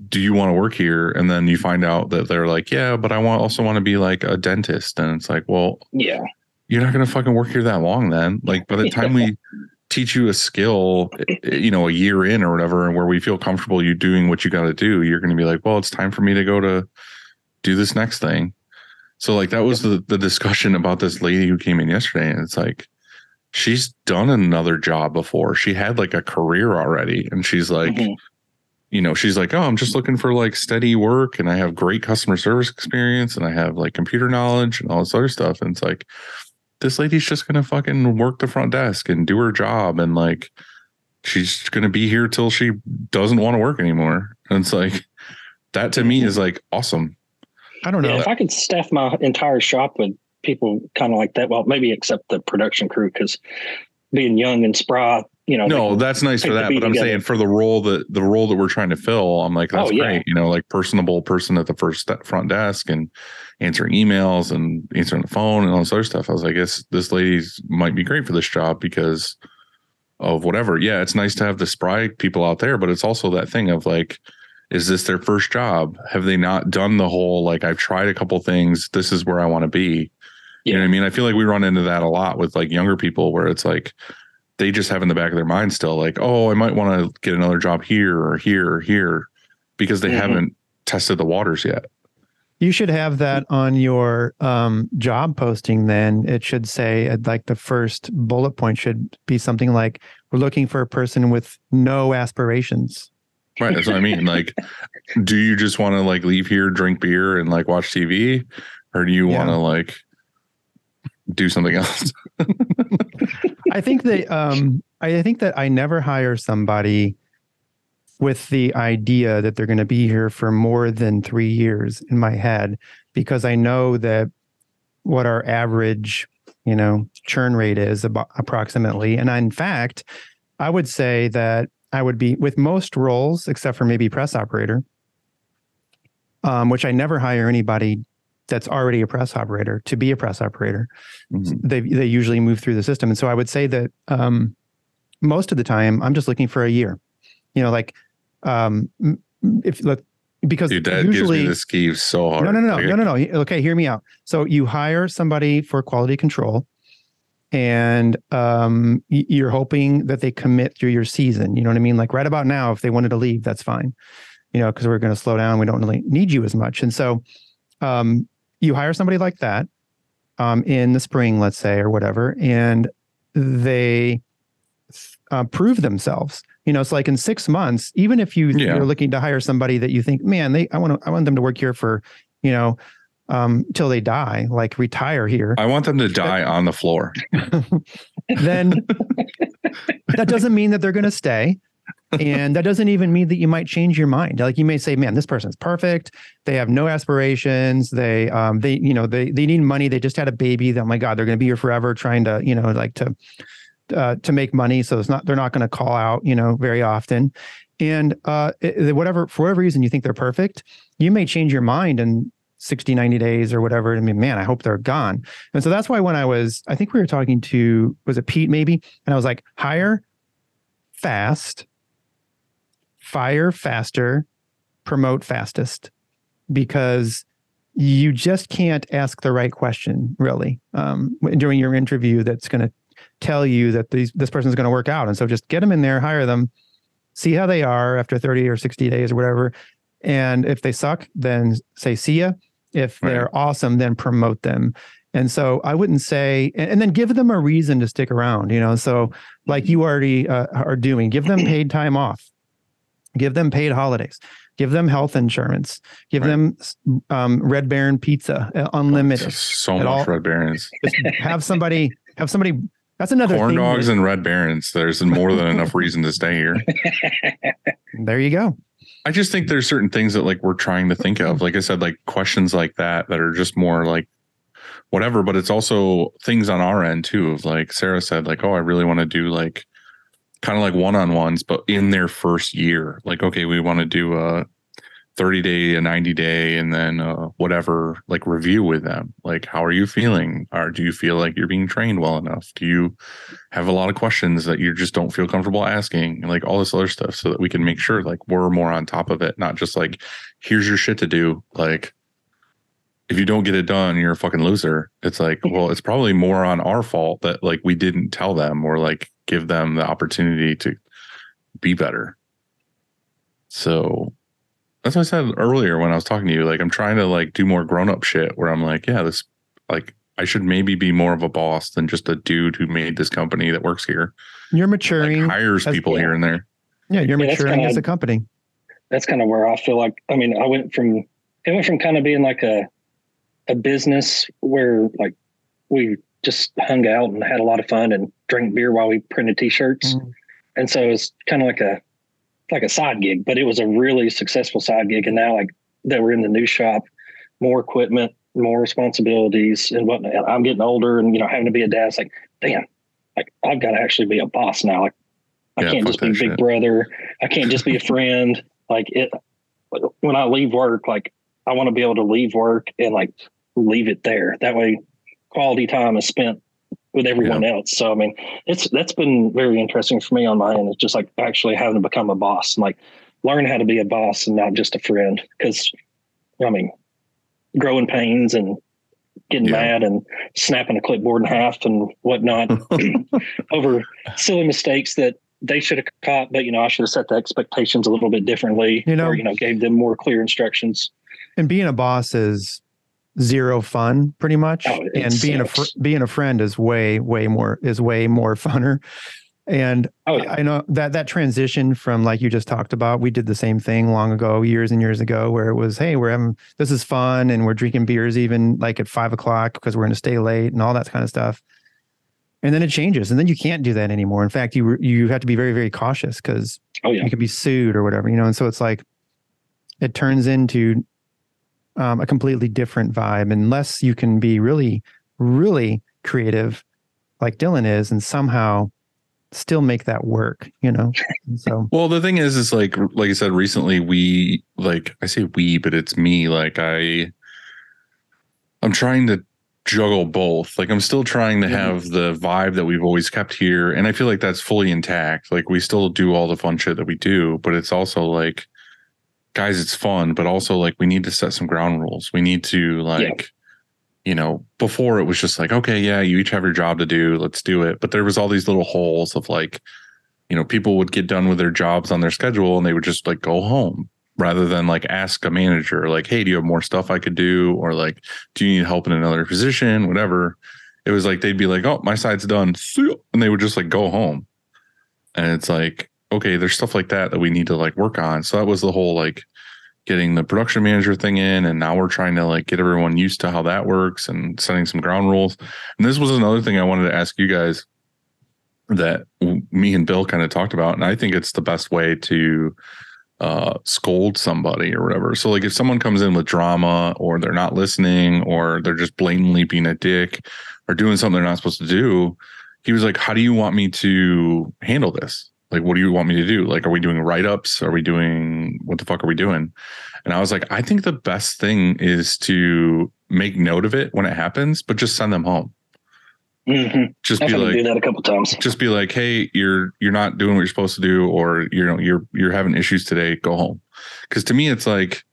do you want to work here? And then you find out that they're like, yeah, but I want also want to be like a dentist, and it's like, well, Yeah. you're not going to fucking work here that long then. Like by the time we teach you a skill, eh, you know, a year in or whatever, and where we feel comfortable you doing what you got to do, you're going to be like, well, it's time for me to go to do this next thing. So like that was the, the discussion about this lady who came in yesterday. And it's like, she's done another job before. She had like a career already. And she's like, Mhm. you know, she's like, oh, I'm just looking for like steady work and I have great customer service experience and I have like computer knowledge and all this other stuff. And it's like, this lady's just gonna fucking work the front desk and do her job and like she's gonna be here till she doesn't want to work anymore. And it's like that to me is like awesome. I don't know. Yeah, if I could staff my entire shop with people kind of like that, well, maybe except the production crew, because being young and spry, you know. No, they- that's nice for that. But I'm together. saying for the role that the role that we're trying to fill, I'm like, that's Oh, yeah. great. You know, like personable person at the first front desk and answering emails and answering the phone and all this other stuff. I was like, this this lady's might be great for this job because of whatever. Yeah, it's nice to have the spry people out there, but it's also that thing of like, is this their first job? Have they not done the whole like I've tried a couple things, this is where I want to be? You know what I mean? I feel like we run into that a lot with like younger people where it's like they just have in the back of their mind still like, oh, I might want to get another job here or here or here because they Mhm. haven't tested the waters yet. You should have that on your um, job posting. Then it should say, uh, like, the first bullet point should be something like, "We're looking for a person with no aspirations." Right. That's what I mean. Like, do you just want to like leave here, drink beer, and like watch TV? Or do you Yeah. want to like do something else? I think that um, I think that I never hire somebody with the idea that they're going to be here for more than three years in my head, because I know that what our average, you know, churn rate is about approximately. And in fact, I would say that I would be with most roles, except for maybe press operator, um, which I never hire anybody that's already a press operator to be a press operator Mhm. they they usually move through the system. And so I would say that um, most of the time I'm just looking for a year. You know, like um, if look because Dude, that usually gives me the skeeves so hard. no no no Like, no no no. Okay, hear me out. So you hire somebody for quality control, and um, you're hoping that they commit through your season. You know what I mean? Like right about now, if they wanted to leave, that's fine. You know, because we're going to slow down. We don't really need you as much, and so um, you hire somebody like that um, in the spring, let's say, or whatever, and they uh, prove themselves. You know, it's like in six months, even if you Yeah. you're looking to hire somebody that you think, man, they I want to I want them to work here for, you know, um, till they die, like retire here. I want them to die on the floor. then that doesn't mean that they're going to stay. And that doesn't even mean that you might change your mind. Like you may say, man, this person's perfect. They have no aspirations. They, um, they, you know, they, they need money. They just had a baby. Oh my God, they're going to be here forever trying to, you know, like to, uh, to make money. So it's not, they're not going to call out, you know, very often. And, uh, it- whatever, for whatever reason you think they're perfect, you may change your mind in 60, 90 days or whatever. I mean, man, I hope they're gone. And so that's why when I was, I think we were talking to, was it Pete maybe? And I was like, hire fast, fire faster, promote fastest, because you just can't ask the right question really um, during your interview that's going to tell you that these, this person's going to work out. And so just get them in there, hire them, see how they are after 30 or 60 days or whatever. And if they suck, then say see ya. If they're awesome, then promote them. And so I wouldn't say, and, and then give them a reason to stick around, you know. So, like you already uh, are doing, give them paid time off, give them paid holidays, give them health insurance, give Right. them um, Red Baron pizza, uh, unlimited. So much all- Red Barons. Have somebody, have somebody. That's another Corn dogs that- and Red Barons. There's more than enough reason to stay here. there you go. I just think there's certain things that like we're trying to think of. Like I said, like questions like that that are just more like whatever, but it's also things on our end too of like Sarah said, like, oh, I really want to do like kind of like one-on-ones, but in their first year. Like, okay, we want to do a 30 day, a 90 day, and then uh whatever like review with them. Like, how are you feeling? Or do you feel like you're being trained well enough? Do you have a lot of questions that you just don't feel comfortable asking? And like all this other stuff so that we can make sure like we're more on top of it, not just like, here's your shit to do. Like, if you don't get it done, you're a fucking loser. It's like, well, it's probably more on our fault that like we didn't tell them or like give them the opportunity to be better. So that's what I said earlier when I was talking to you. Like, I'm trying to like do more grown up shit where I'm like, yeah, this, like, I should maybe be more of a boss than just a dude who made this company that works here, You're like maturing. hires as- people yeah. here and there. yeah, you're Yeah, maturing kinda- as a company. that's kind of where I feel like I mean I went from it went from kind of being like a a business where like we just hung out and had a lot of fun and drank beer while we printed t-shirts Mhm. and so it was kind of like a like a side gig but it was a really successful side gig and now like that we're in the new shop more equipment more responsibilities and whatnot I'm getting older and you know having to be a dad it's like damn like I've got to actually be a boss now like I Yeah, can't just be that big shit. brother I can't just be a friend like it when I leave work, like I want to be able to leave work and like leave it there. That way quality time is spent with everyone else. So I mean, it's that's been very interesting for me on my end. It's just like actually having to become a boss and like learn how to be a boss and not just a friend. Cause I mean, growing pains and getting Yeah. mad and snapping a clipboard in half and whatnot over silly mistakes that they should have caught, but you know, I should have set the expectations a little bit differently, You know- or you know, gave them more clear instructions. and being a boss is zero fun pretty much. Oh, and being a being a friend is way way more is way more funner. And Oh yeah, i know that that transition from like you just talked about we did the same thing long ago years and years ago where it was hey we're having this is fun and we're drinking beers even like at five o'clock because we're going to stay late and all that kind of stuff. And then it changes and then you can't do that anymore. In fact you you have to be very very cautious because oh yeah, you could be sued or whatever, you know. And so it's like it turns into um, a completely different vibe unless you can be really, really creative, like Dylan is, and somehow still make that work, you know. So Well, the thing is, is like, like I said, recently we like, I say we, but it's me. Like I, I'm trying to juggle both. Like I'm still trying to have the vibe that we've always kept here. And I feel like that's fully intact. Like we still do all the fun shit that we do, but it's also like, guys, it's fun, but also like we need to set some ground rules. We need to like, you know, before it was just like, okay, yeah, you each have your job to do, let's do it. But there was all these little holes of like, you know, people would get done with their jobs on their schedule and they would just like go home. rather than like ask a manager like hey do you have more stuff i could do or like do you need help in another position whatever it was like they'd be like oh my side's done and they would just like go home and it's like okay there's stuff like that that we need to like work on. So that was the whole like getting the production manager thing in and now we're trying to like get everyone used to how that works and setting some ground rules. And this was another thing i wanted to ask you guys that me and bill kind of talked about and i think it's the best way to uh scold somebody or whatever. So like if someone comes in with drama or they're not listening or they're just blatantly being a dick or doing something they're not supposed to do he was like how do you want me to handle this like what do you want me to do? Like are we doing write-ups? Are we doing what the fuck are we doing? And i was like i think the best thing is to make note of it when it happens but just send them home. Mhm. just I've be like do that a couple times. just be like hey you're you're not doing what you're supposed to do or you know you're you're having issues today. Go home. Because to me it's like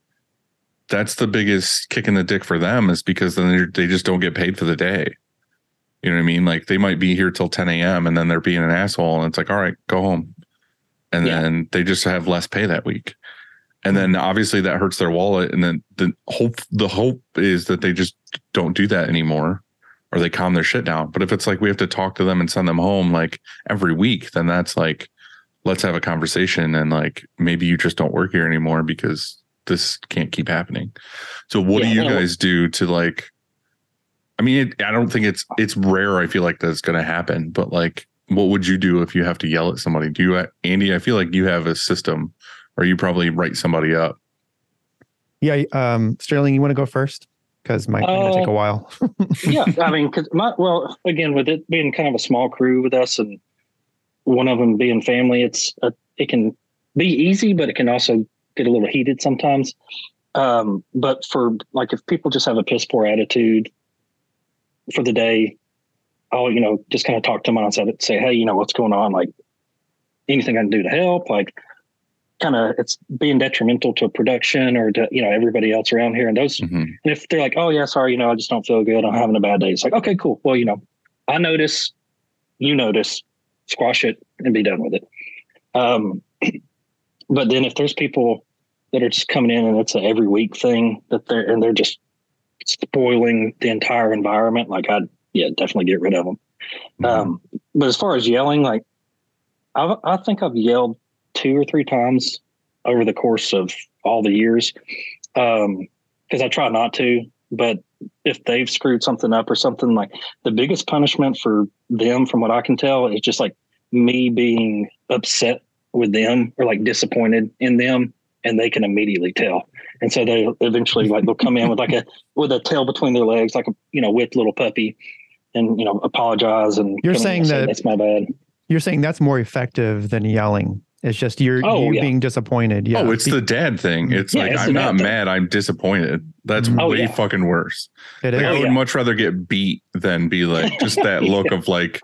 that's the biggest kick in the dick for them is because then they just don't get paid for the day you know what i mean? Like they might be here till 10 a.m and then they're being an asshole and it's like all right go home. And Yeah. then they just have less pay that week. And then obviously that hurts their wallet and then the hope the hope is that they just don't do that anymore or they calm their shit down. But if it's like we have to talk to them and send them home like every week then that's like let's have a conversation and like maybe you just don't work here anymore because this can't keep happening. So what do you guys do to like i mean it, i don't think it's it's rare i feel like that's going to happen but like what would you do if you have to yell at somebody do you andy i feel like you have a system or you probably write somebody up Yeah, um, Sterling, you want to go first? Because might gonna take Uh, a while. yeah, I mean, cause my, well, again, with it being kind of a small crew with us and one of them being family, it's, a, it can be easy, but it can also get a little heated sometimes. Um, but for like, if people just have a piss poor attitude for the day, I'll, you know, just kind of talk to them and say, Hey, you know, what's going on? Like anything I can do to help, like kind of it's being detrimental to production or to, you know, everybody else around here. And those, Mhm. and if they're like, oh, yeah, sorry, you know, I just don't feel good. I'm having a bad day. It's like, okay, cool. Well, you know, I notice, you notice, squash it and be done with it. Um, but then if there's people that are just coming in and it's a every week thing that they're, and they're just spoiling the entire environment, like I'd, yeah, definitely get rid of them. Um, but as far as yelling, like I, I think I've yelled two or three times over the course of all the years. Um, because I try not to, but if they've screwed something up or something like the biggest punishment for them, from what I can tell, is just like me being upset with them or like disappointed in them, and they can immediately tell. And so they eventually like they'll come in with like a with a tail between their legs, like a you know whipped little puppy, and you know apologize and You're saying that- that's my bad. You're saying that's more effective than yelling. It's just you're Oh, you yeah. being disappointed. Yeah. oh, it's the dad thing. It's Yeah, like it's I'm not thing. mad. I'm disappointed. That's Mhm. Oh, way yeah. fucking worse. it Like, is. I Oh, would yeah. much rather get beat than be like just that look of like,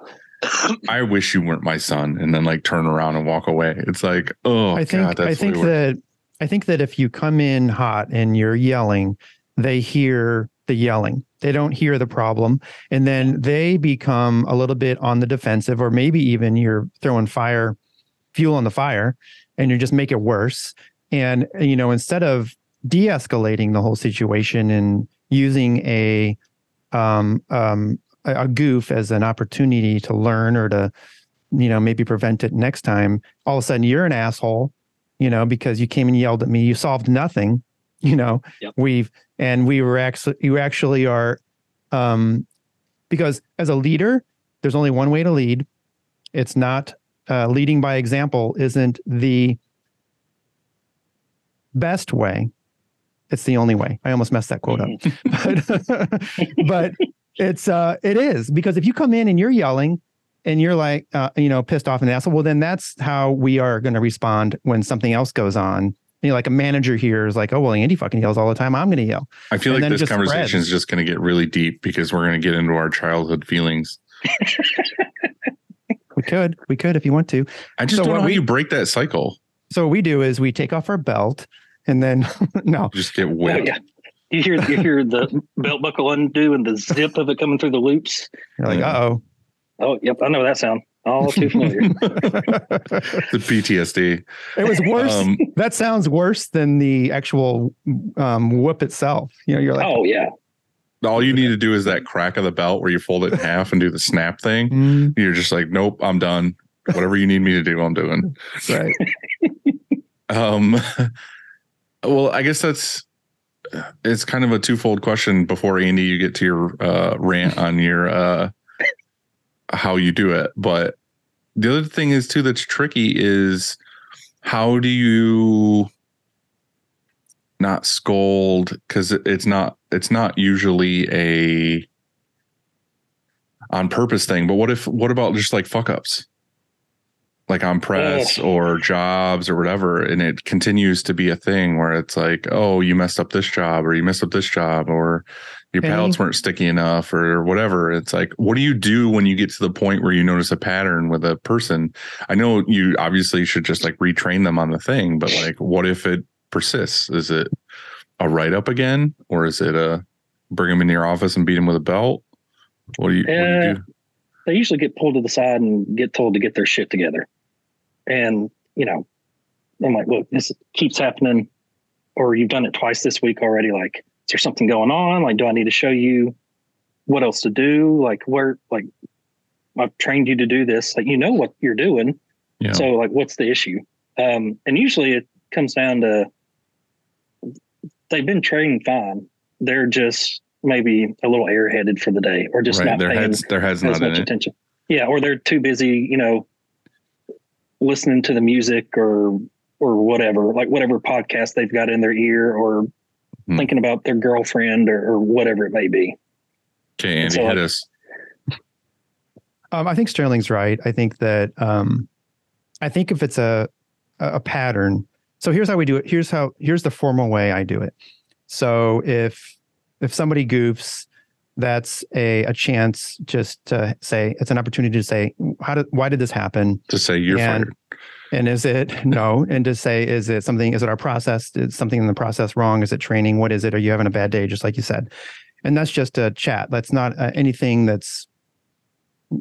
I wish you weren't my son, and then like turn around and walk away. It's like, oh I think god, that's I think that I think that if you come in hot and you're yelling, they hear the yelling. They don't hear the problem, and then they become a little bit on the defensive, or maybe even you're throwing fire, fuel on the fire, and you just make it worse. And you know, instead of de-escalating the whole situation and using a um, um, a goof as an opportunity to learn or to you know maybe prevent it next time all of a sudden you're an asshole you know because you came and yelled at me. You solved nothing you know. Yep. we've and we were actually you actually are um because as a leader there's only one way to lead. It's not uh, leading by example isn't the best way. It's the only way. I almost messed that quote up. But but it's uh it is because if you come in and you're yelling and you're like uh, you know pissed off and asshole well then that's how we are going to respond when something else goes on you know like a manager here is like oh well andy fucking yells all the time i'm going to yell I feel and like this conversation spreads. is just going to get really deep because we're going to get into our childhood feelings. we could we could if you want to I just So don't what know how you break that cycle. so what we do is we take off our belt and then no Just get Oh, yeah. You hear you hear the belt buckle undo and the zip of it coming through the loops. you're like uh-oh Oh, yep, I know that sound. All too familiar. The PTSD. it was worse. Um, that sounds worse than the actual um, whoop itself. You know, you're like, oh yeah. all you need to do is that crack of the belt where you fold it in half and do the snap thing. mm, You're just like, nope, I'm done. Whatever you need me to do, I'm doing. right. Um, well, I guess that's it's kind of a twofold question. Before Andy, you get to your uh, rant on your uh, how you do it, but the other thing is too that's tricky is how do you not scold? Because it's not it's not usually a on purpose thing. But what if what about just like fuck ups like on press or jobs or whatever and it continues to be a thing where it's like oh you messed up this job or you messed up this job or your Penny? pallets weren't sticky enough or whatever it's like what do you do when you get to the point where you notice a pattern with a person i know you obviously should just like retrain them on the thing but like what if it persists is it a write up again or is it a bring them into your office and beat them with a belt what do you, what do, Uh, you do? They usually get pulled to the side and get told to get their shit together. And, you know, I'm like, look, this keeps happening, or you've done it twice this week already. Like, is there something going on? Like, do I need to show you what else to do? Like, where, like, I've trained you to do this. Like, you know what you're doing. Yeah. So, like, what's the issue? Um, and usually it comes down to they've been trained fine. They're just maybe a little airheaded for the day, or just right not their paying heads their heads as much it attention. Yeah, or they're too busy, you know, listening to the music or or whatever, like whatever podcast they've got in their ear, or Hmm. thinking about their girlfriend or, or whatever it may be. okay andy So, hit like- us Um, I think Sterling's right. I think that um, I think if it's a a pattern. So here's how we do it. Here's how here's the formal way I do it. So if if somebody goofs, that's a a chance just to say it's an opportunity to say how did why did this happen to say you're And- fired and is it no? And to say is it something is it our process? Is something in the process wrong? Is it training? What is it? Are you having a bad day? Just like you said. And that's just a chat. That's not uh, anything that's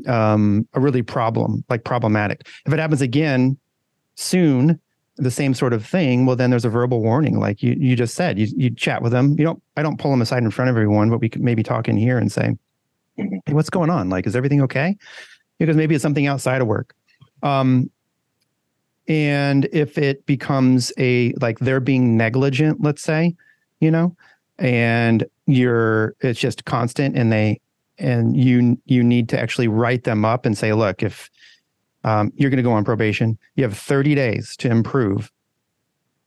um a really problem like problematic. If it happens again soon the same sort of thing well then there's a verbal warning. Like you you just said you you chat with them. You don't i don't pull them aside in front of everyone but we could maybe talk in here and say Mhm. hey what's going on? Like is everything okay? Because maybe it's something outside of work. Um and if it becomes a like they're being negligent let's say you know and you're it's just constant and they and you you need to actually write them up and say look if um, you're going to go on probation you have 30 days to improve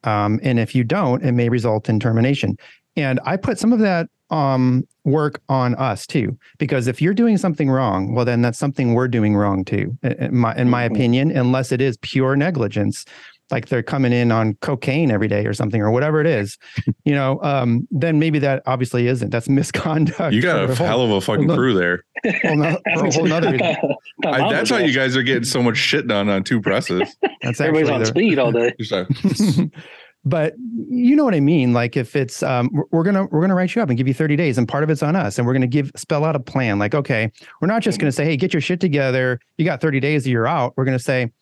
um, and if you don't it may result in termination. And i put some of that um, work on us too. Because if you're doing something wrong well then that's something we're doing wrong too in in my, in my Mhm. opinion unless it is pure negligence like they're coming in on cocaine every day or something or whatever it is you know um, then maybe that obviously isn't. That's misconduct you got for a whole- hell of a fucking hold crew there. whole no- whole nother I, that's was how you guys are getting so much shit done on two presses. That's Everybody's on the- speed all day. But you know what I mean. Like if it's um, we're- gonna we're gonna write you up and give you 30 days, and part of it's on us, and we're gonna give spell out a plan. Like okay, we're not just gonna say, hey, get your shit together. You got 30 days, you're out. We're gonna say,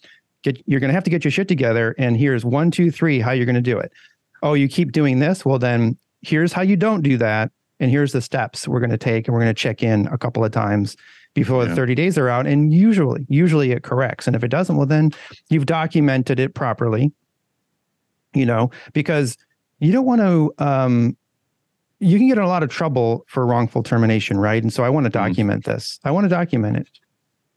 get you're gonna have to get your shit together, and here's one, two, three, how you're gonna do it. Oh, you keep doing this. Well, then here's how you don't do that, and here's the steps we're gonna take, and we're gonna check in a couple of times before the 30 days are out. And usually, usually it corrects. And if it doesn't, well, then you've documented it properly. You know, because you don't want to um you can get in a lot of trouble for wrongful termination right and so i want to Mhm. document this i want to document it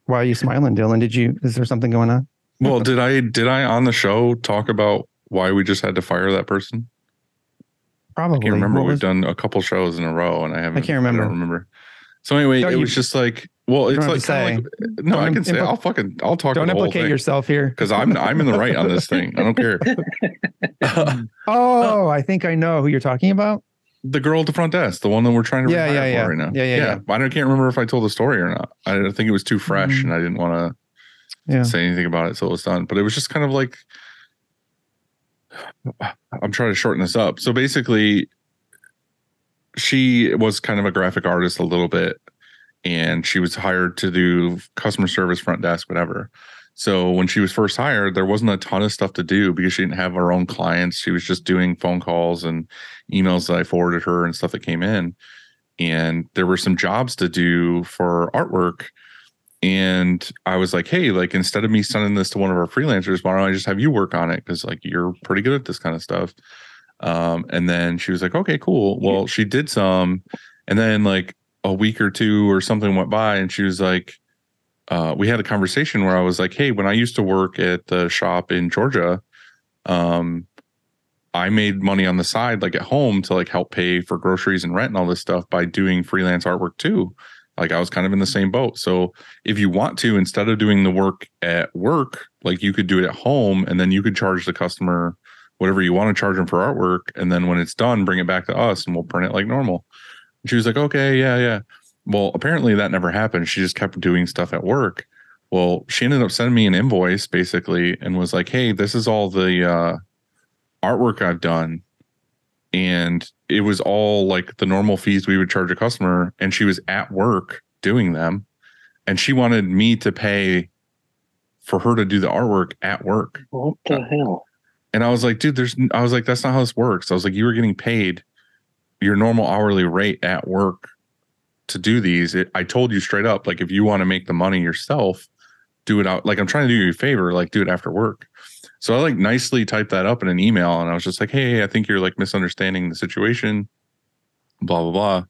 why are you smiling dylan did you is there something going on well, did I did I on the show talk about why we just had to fire that person? probably I can't remember. We've done a couple shows in a row, and I haven't. I can't remember. I don't remember. So anyway, Don't it you- was just like, well, it's like, have like eh, no, Don't I can say impl- I'll fucking I'll talk don't implicate thing yourself here because I'm I'm in the right on this thing. I don't care. Uh, uh, oh i think i know who you're talking about the girl at the front desk, the one that we're trying to Yeah, yeah, yeah. right now. Yeah, yeah, yeah. I don't, can't remember if I told the story or not. I didn't think it was too fresh, Mm. and I didn't want to yeah say anything about it, so it was done. But it was just kind of like I'm trying to shorten this up. So basically, she was kind of a graphic artist a little bit, and she was hired to do customer service, front desk, whatever. So when she was first hired, there wasn't a ton of stuff to do because she didn't have her own clients. She was just doing phone calls and emails that I forwarded her and stuff that came in. And there were some jobs to do for artwork. And I was like, hey, like instead of me sending this to one of our freelancers, why don't I just have you work on it? Because like you're pretty good at this kind of stuff. Um, and then she was like, okay, cool. Well, she did some. And then like a week or two or something went by and she was like, uh, we had a conversation where I was like, "Hey, when I used to work at the shop in Georgia, um, I made money on the side, like at home, to like help pay for groceries and rent and all this stuff by doing freelance artwork too. Like I was kind of in the same boat. So if you want to, instead of doing the work at work, like you could do it at home, and then you could charge the customer whatever you want to charge them for artwork, and then when it's done, bring it back to us, and we'll print it like normal." And she was like, "Okay, yeah, yeah." Well, apparently that never happened. She just kept doing stuff at work. Well, she ended up sending me an invoice basically and was like, "Hey, this is all the uh, artwork I've done." And it was all like the normal fees we would charge a customer, and she was at work doing them, and she wanted me to pay for her to do the artwork at work. What the hell? And I was like, dude, there's, I was like, that's not how this works. I was like, you were getting paid your normal hourly rate at work to do these. It, I told you straight up, like, if you want to make the money yourself, do it out. Like, I'm trying to do you a favor, like, do it after work. So I like nicely typed that up in an email and I was just like, hey, I think you're like misunderstanding the situation, blah, blah, blah.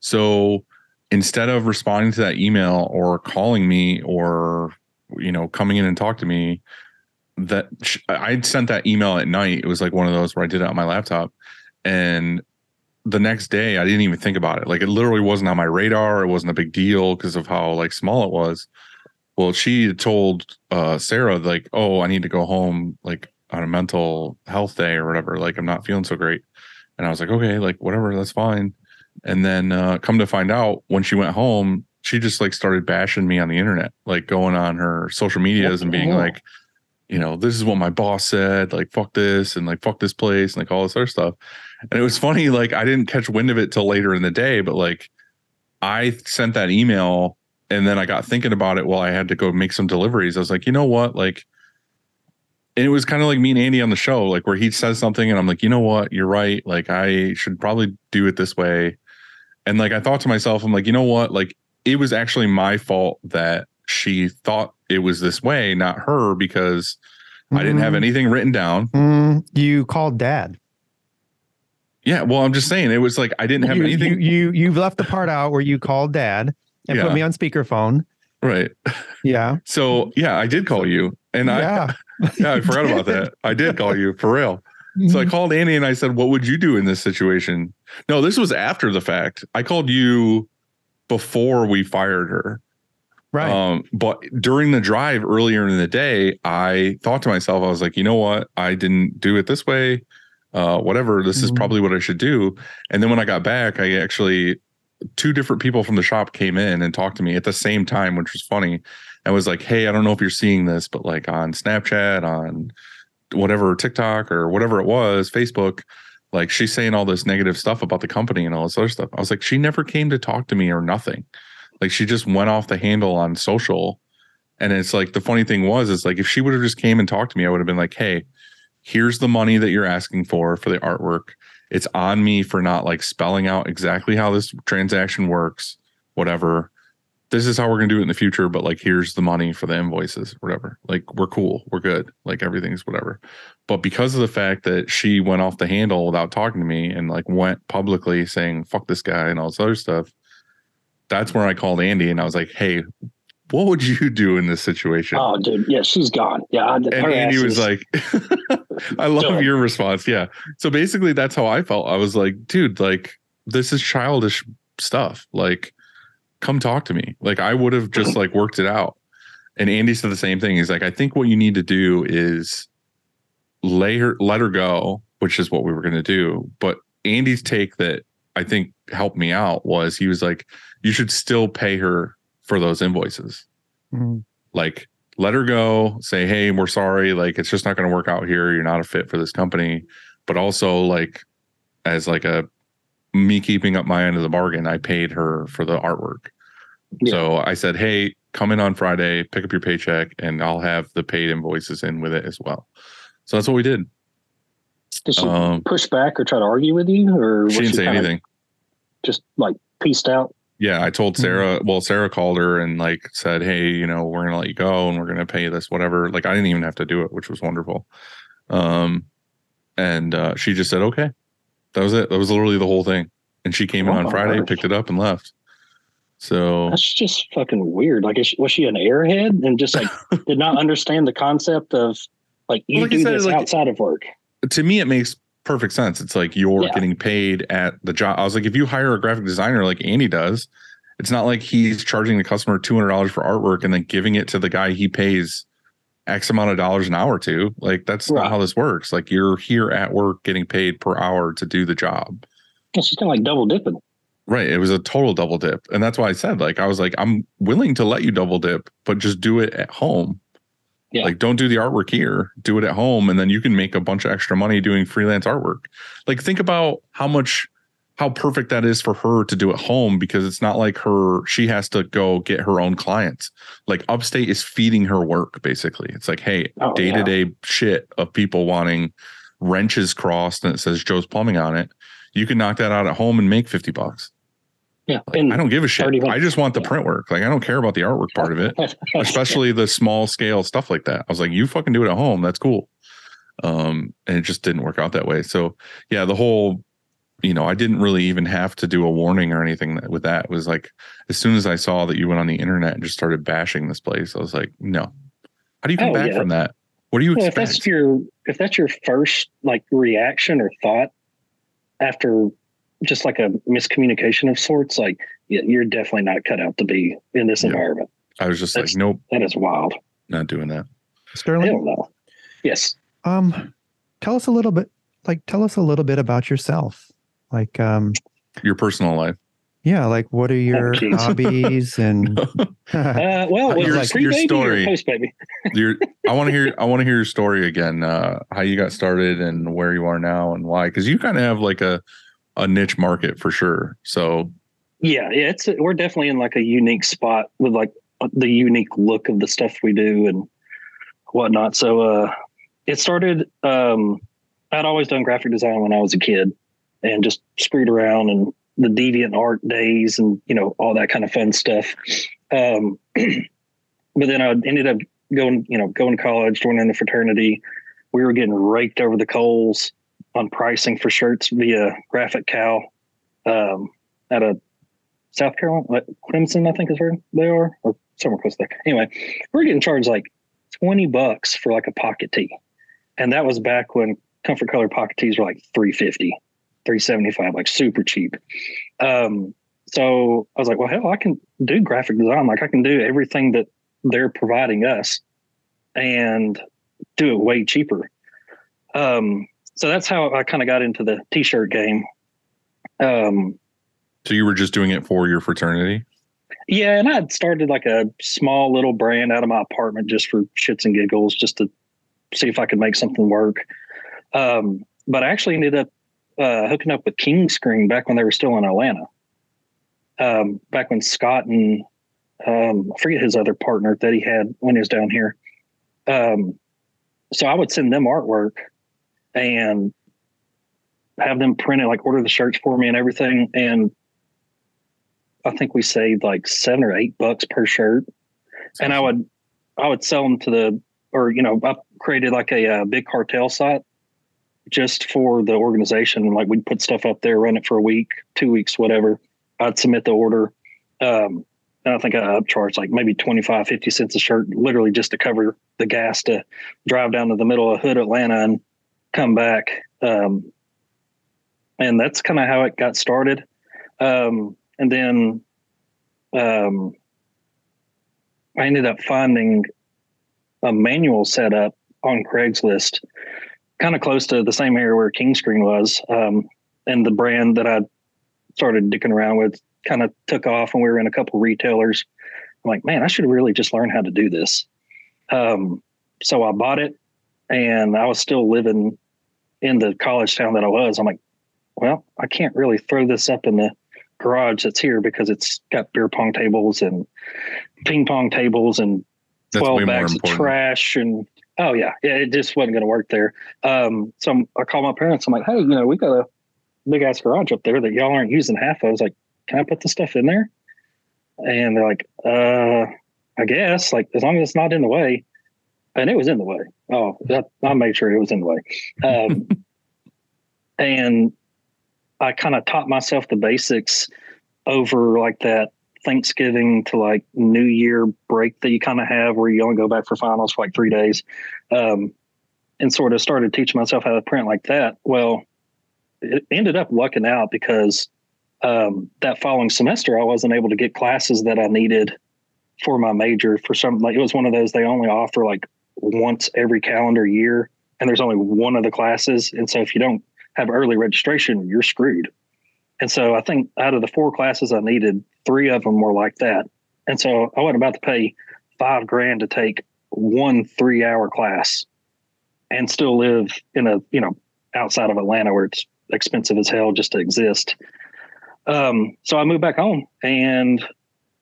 So instead of responding to that email or calling me or, you know, coming in and talk to me, that I'd sent that email at night. It was like one of those where I did it on my laptop. And the next day I didn't even think about it. Like it literally wasn't on my radar. It wasn't a big deal because of how like small it was. Well, she told uh, Sarah like, "Oh, I need to go home like on a mental health day or whatever. Like I'm not feeling so great." And I was like, "Okay, like whatever, that's fine." And then uh, come to find out, when she went home, she just like started bashing me on the internet, like going on her social medias and being like, you know, this is what my boss said, like fuck this and like fuck this place and like all this other stuff. And it was funny, like I didn't catch wind of it till later in the day, but like I sent that email and then I got thinking about it while I had to go make some deliveries. I was like, you know what? Like, and it was kind of like me and Andy on the show, like where he says something and I'm like, you know what? You're right. Like, I should probably do it this way. And like, I thought to myself, I'm like, you know what? Like, it was actually my fault that she thought it was this way, not her, because I didn't have Mm. anything written down. Mm, you called dad. Yeah. Well, I'm just saying, it was like I didn't have you, anything. You, you you left the part out where you called dad and Yeah. put me on speakerphone. right. Yeah. So, yeah, I did call you. And I, yeah. yeah, I forgot about that. I did call you for real. So I Mm-hmm. called Andy and I said, What would you do in this situation? No, this was after the fact. I called you before we fired her. right. Um, but during the drive earlier in the day, I thought to myself, I was like, you know what? I didn't do it this way. Uh, whatever. This is Mhm. probably what I should do. And then when I got back, I actually two different people from the shop came in and talked to me at the same time, which was funny. And was like, hey, I don't know if you're seeing this, but like on Snapchat, on whatever TikTok or whatever it was, Facebook, like she's saying all this negative stuff about the company and all this other stuff. I was like, she never came to talk to me or nothing. Like she just went off the handle on social. And it's like the funny thing was, is like if she would have just came and talked to me, I would have been like, hey, here's the money that you're asking for for the artwork. It's on me for not like spelling out exactly how this transaction works, whatever. This is how we're gonna do it in the future, but like here's the money for the invoices, whatever. Like we're cool, we're good, like everything's whatever. But because of the fact that she went off the handle without talking to me and like went publicly saying fuck this guy and all this other stuff, that's where I called Andy and I was like, hey, what would you do in this situation? Oh, dude, yeah, she's gone. Yeah, and Andy was like, I love your response. Yeah. So basically, that's how I felt. I was like, dude, like, this is childish stuff. Like, come talk to me. Like, I would have just like worked it out. And Andy said the same thing. He's like, I think what you need to do is lay her, let her go, which is what we were going to do. But Andy's take that I think helped me out was he was like, you should still pay her for those invoices Mhm. like let her go say hey we're sorry like it's just not going to work out here you're not a fit for this company but also like as like a me keeping up my end of the bargain i paid her for the artwork Yeah. So I said, hey, come in on Friday, pick up your paycheck, and I'll have the paid invoices in with it as well. So that's what we did. Did she Um, push back or try to argue with you, or she didn't say anything. Just like pieced out. Yeah, I told Sarah. Well, Sarah called her and like said, "Hey, you know, we're gonna let you go and we're gonna pay you this, whatever." Like I didn't even have to do it, which was wonderful. Um, and uh, she just said, "Okay." That was it. That was literally the whole thing. And she came in Oh on Friday, picked it up, and left. So That's just fucking weird. Like, she, was she an airhead and just like did not understand the concept of like you Well, like do said, this like- outside of work? to me, it makes perfect sense. It's like you're Yeah. getting paid at the job. I was like, if you hire a graphic designer like Andy does, it's not like he's charging the customer two hundred dollars for artwork and then giving it to the guy he pays X amount of dollars an hour to. Like that's Right. not how this works. Like you're here at work getting paid per hour to do the job. It's just kind of like double dipping. Right. It was a total double dip. And that's why I said, like, I was like, I'm willing to let you double dip, but just do it at home. Yeah. Like, don't do the artwork here, do it at home. And then you can make a bunch of extra money doing freelance artwork. Like, think about how much, how perfect that is for her to do at home because it's not like her, she has to go get her own clients. Like, Upstate is feeding her work, basically. It's like, hey, day to day shit of people wanting wrenches crossed and it says Joe's Plumbing on it. You can knock that out at home and make 50 bucks. Yeah, Like, and I don't give a shit. 30. I just want the Yeah. print work. Like I don't care about the artwork part of it, especially the small scale stuff like that. I was like, you fucking do it at home. That's cool. Um, and it just didn't work out that way. So yeah, the whole, you know, I didn't really even have to do a warning or anything that, with that. It was like as soon as I saw that you went on the internet and just started bashing this place, I was like, no. How do you come Oh, back yeah. from that? What do you Well, if that's your if that's your first like reaction or thought after just like a miscommunication of sorts, like you're definitely not cut out to be in this Yeah. environment. I was just that's- like, nope, That is wild. not doing that. I Sterling, don't know. Yes. um, tell us a little bit, like, tell us a little bit about yourself. Like, um, Your personal life. yeah, like, what are your jeez. hobbies and Uh, well, was your- it pre your story. post baby? your I want to hear I want to hear your story again. Uh, how you got started and where you are now and why? Because you kind of have like a a niche market for sure. So Yeah, yeah, it's we're definitely in like a unique spot with like the unique look of the stuff we do and whatnot. So uh it started um I'd always done graphic design when I was a kid and just screwed around and the deviant art days and you know all that kind of fun stuff. Um but then I ended up going, you know, going to college, joining the fraternity. We were getting raked over the coals on pricing for shirts via Graphic Cow um, at a South Carolina, Clemson, I think is where they are, or somewhere close that. Anyway, we're getting charged like 20 bucks for like a pocket tee. And that was back when comfort color pocket tees were like 350, 375, like super cheap. Um, so I was like, well, hell, I can do graphic design. Like I can do everything that they're providing us and do it way cheaper. Um, so that's how I kind of got into the t-shirt game. Um, so you were just doing it for your fraternity. yeah, and I'd started like a small little brand out of my apartment just for shits and giggles, just to see if I could make something work. Um, but I actually ended up uh, hooking up with King Screen back when they were still in Atlanta. Um, back when Scott and um, I forget his other partner that he had when he was down here. Um, so I would send them artwork and have them print it, like order the shirts for me and everything. And I think we saved like seven or eight bucks per shirt. And I would, I would sell them to the, or, you know, I created like a, uh big cartel site just for the organization. Like we'd put stuff up there, run it for a week, two weeks, whatever. I'd submit the order. Um, and I think I upcharged like maybe 25, 50 cents a shirt, literally just to cover the gas to drive down to the middle of Hood, Atlanta and come back. Um, and that's kind of how it got started. Um, and then um, I ended up finding a manual setup on Craigslist, kind of close to the same area where King Screen was. Um, and the brand that I started dicking around with kind of took off, and we were in a couple retailers. I'm like, man, I should really just learn how to do this. Um, so I bought it, and I was still living in the college town that I was. I'm like, well, I can't really throw this up in the garage that's here because it's got beer pong tables and ping pong tables and That's 12 bags of trash and oh yeah, yeah it just wasn't going to work there. Um so I'm, i called my parents. I'm like hey you know we got a big ass garage up there that y'all aren't using half of. I was like can i put the stuff in there? And they're like uh i guess like as long as it's not in the way and it was in the way oh that, i made sure it was in the way um and i kind of taught myself the basics over like that Thanksgiving to like New Year break that you kind of have where you only go back for finals for like three days. Um, and sort of started teaching myself how to print like that. Well, it ended up lucking out because um, that following semester I wasn't able to get classes that I needed for my major for some like it was one of those they only offer like once every calendar year and there's only one of the classes and so if you don't have early registration you're screwed and so I think out of the four classes I needed, three of them were like that. And so I wasn't about to pay five grand to take one three hour class and still live in a, you know, outside of Atlanta where it's expensive as hell just to exist. Um, so I moved back home and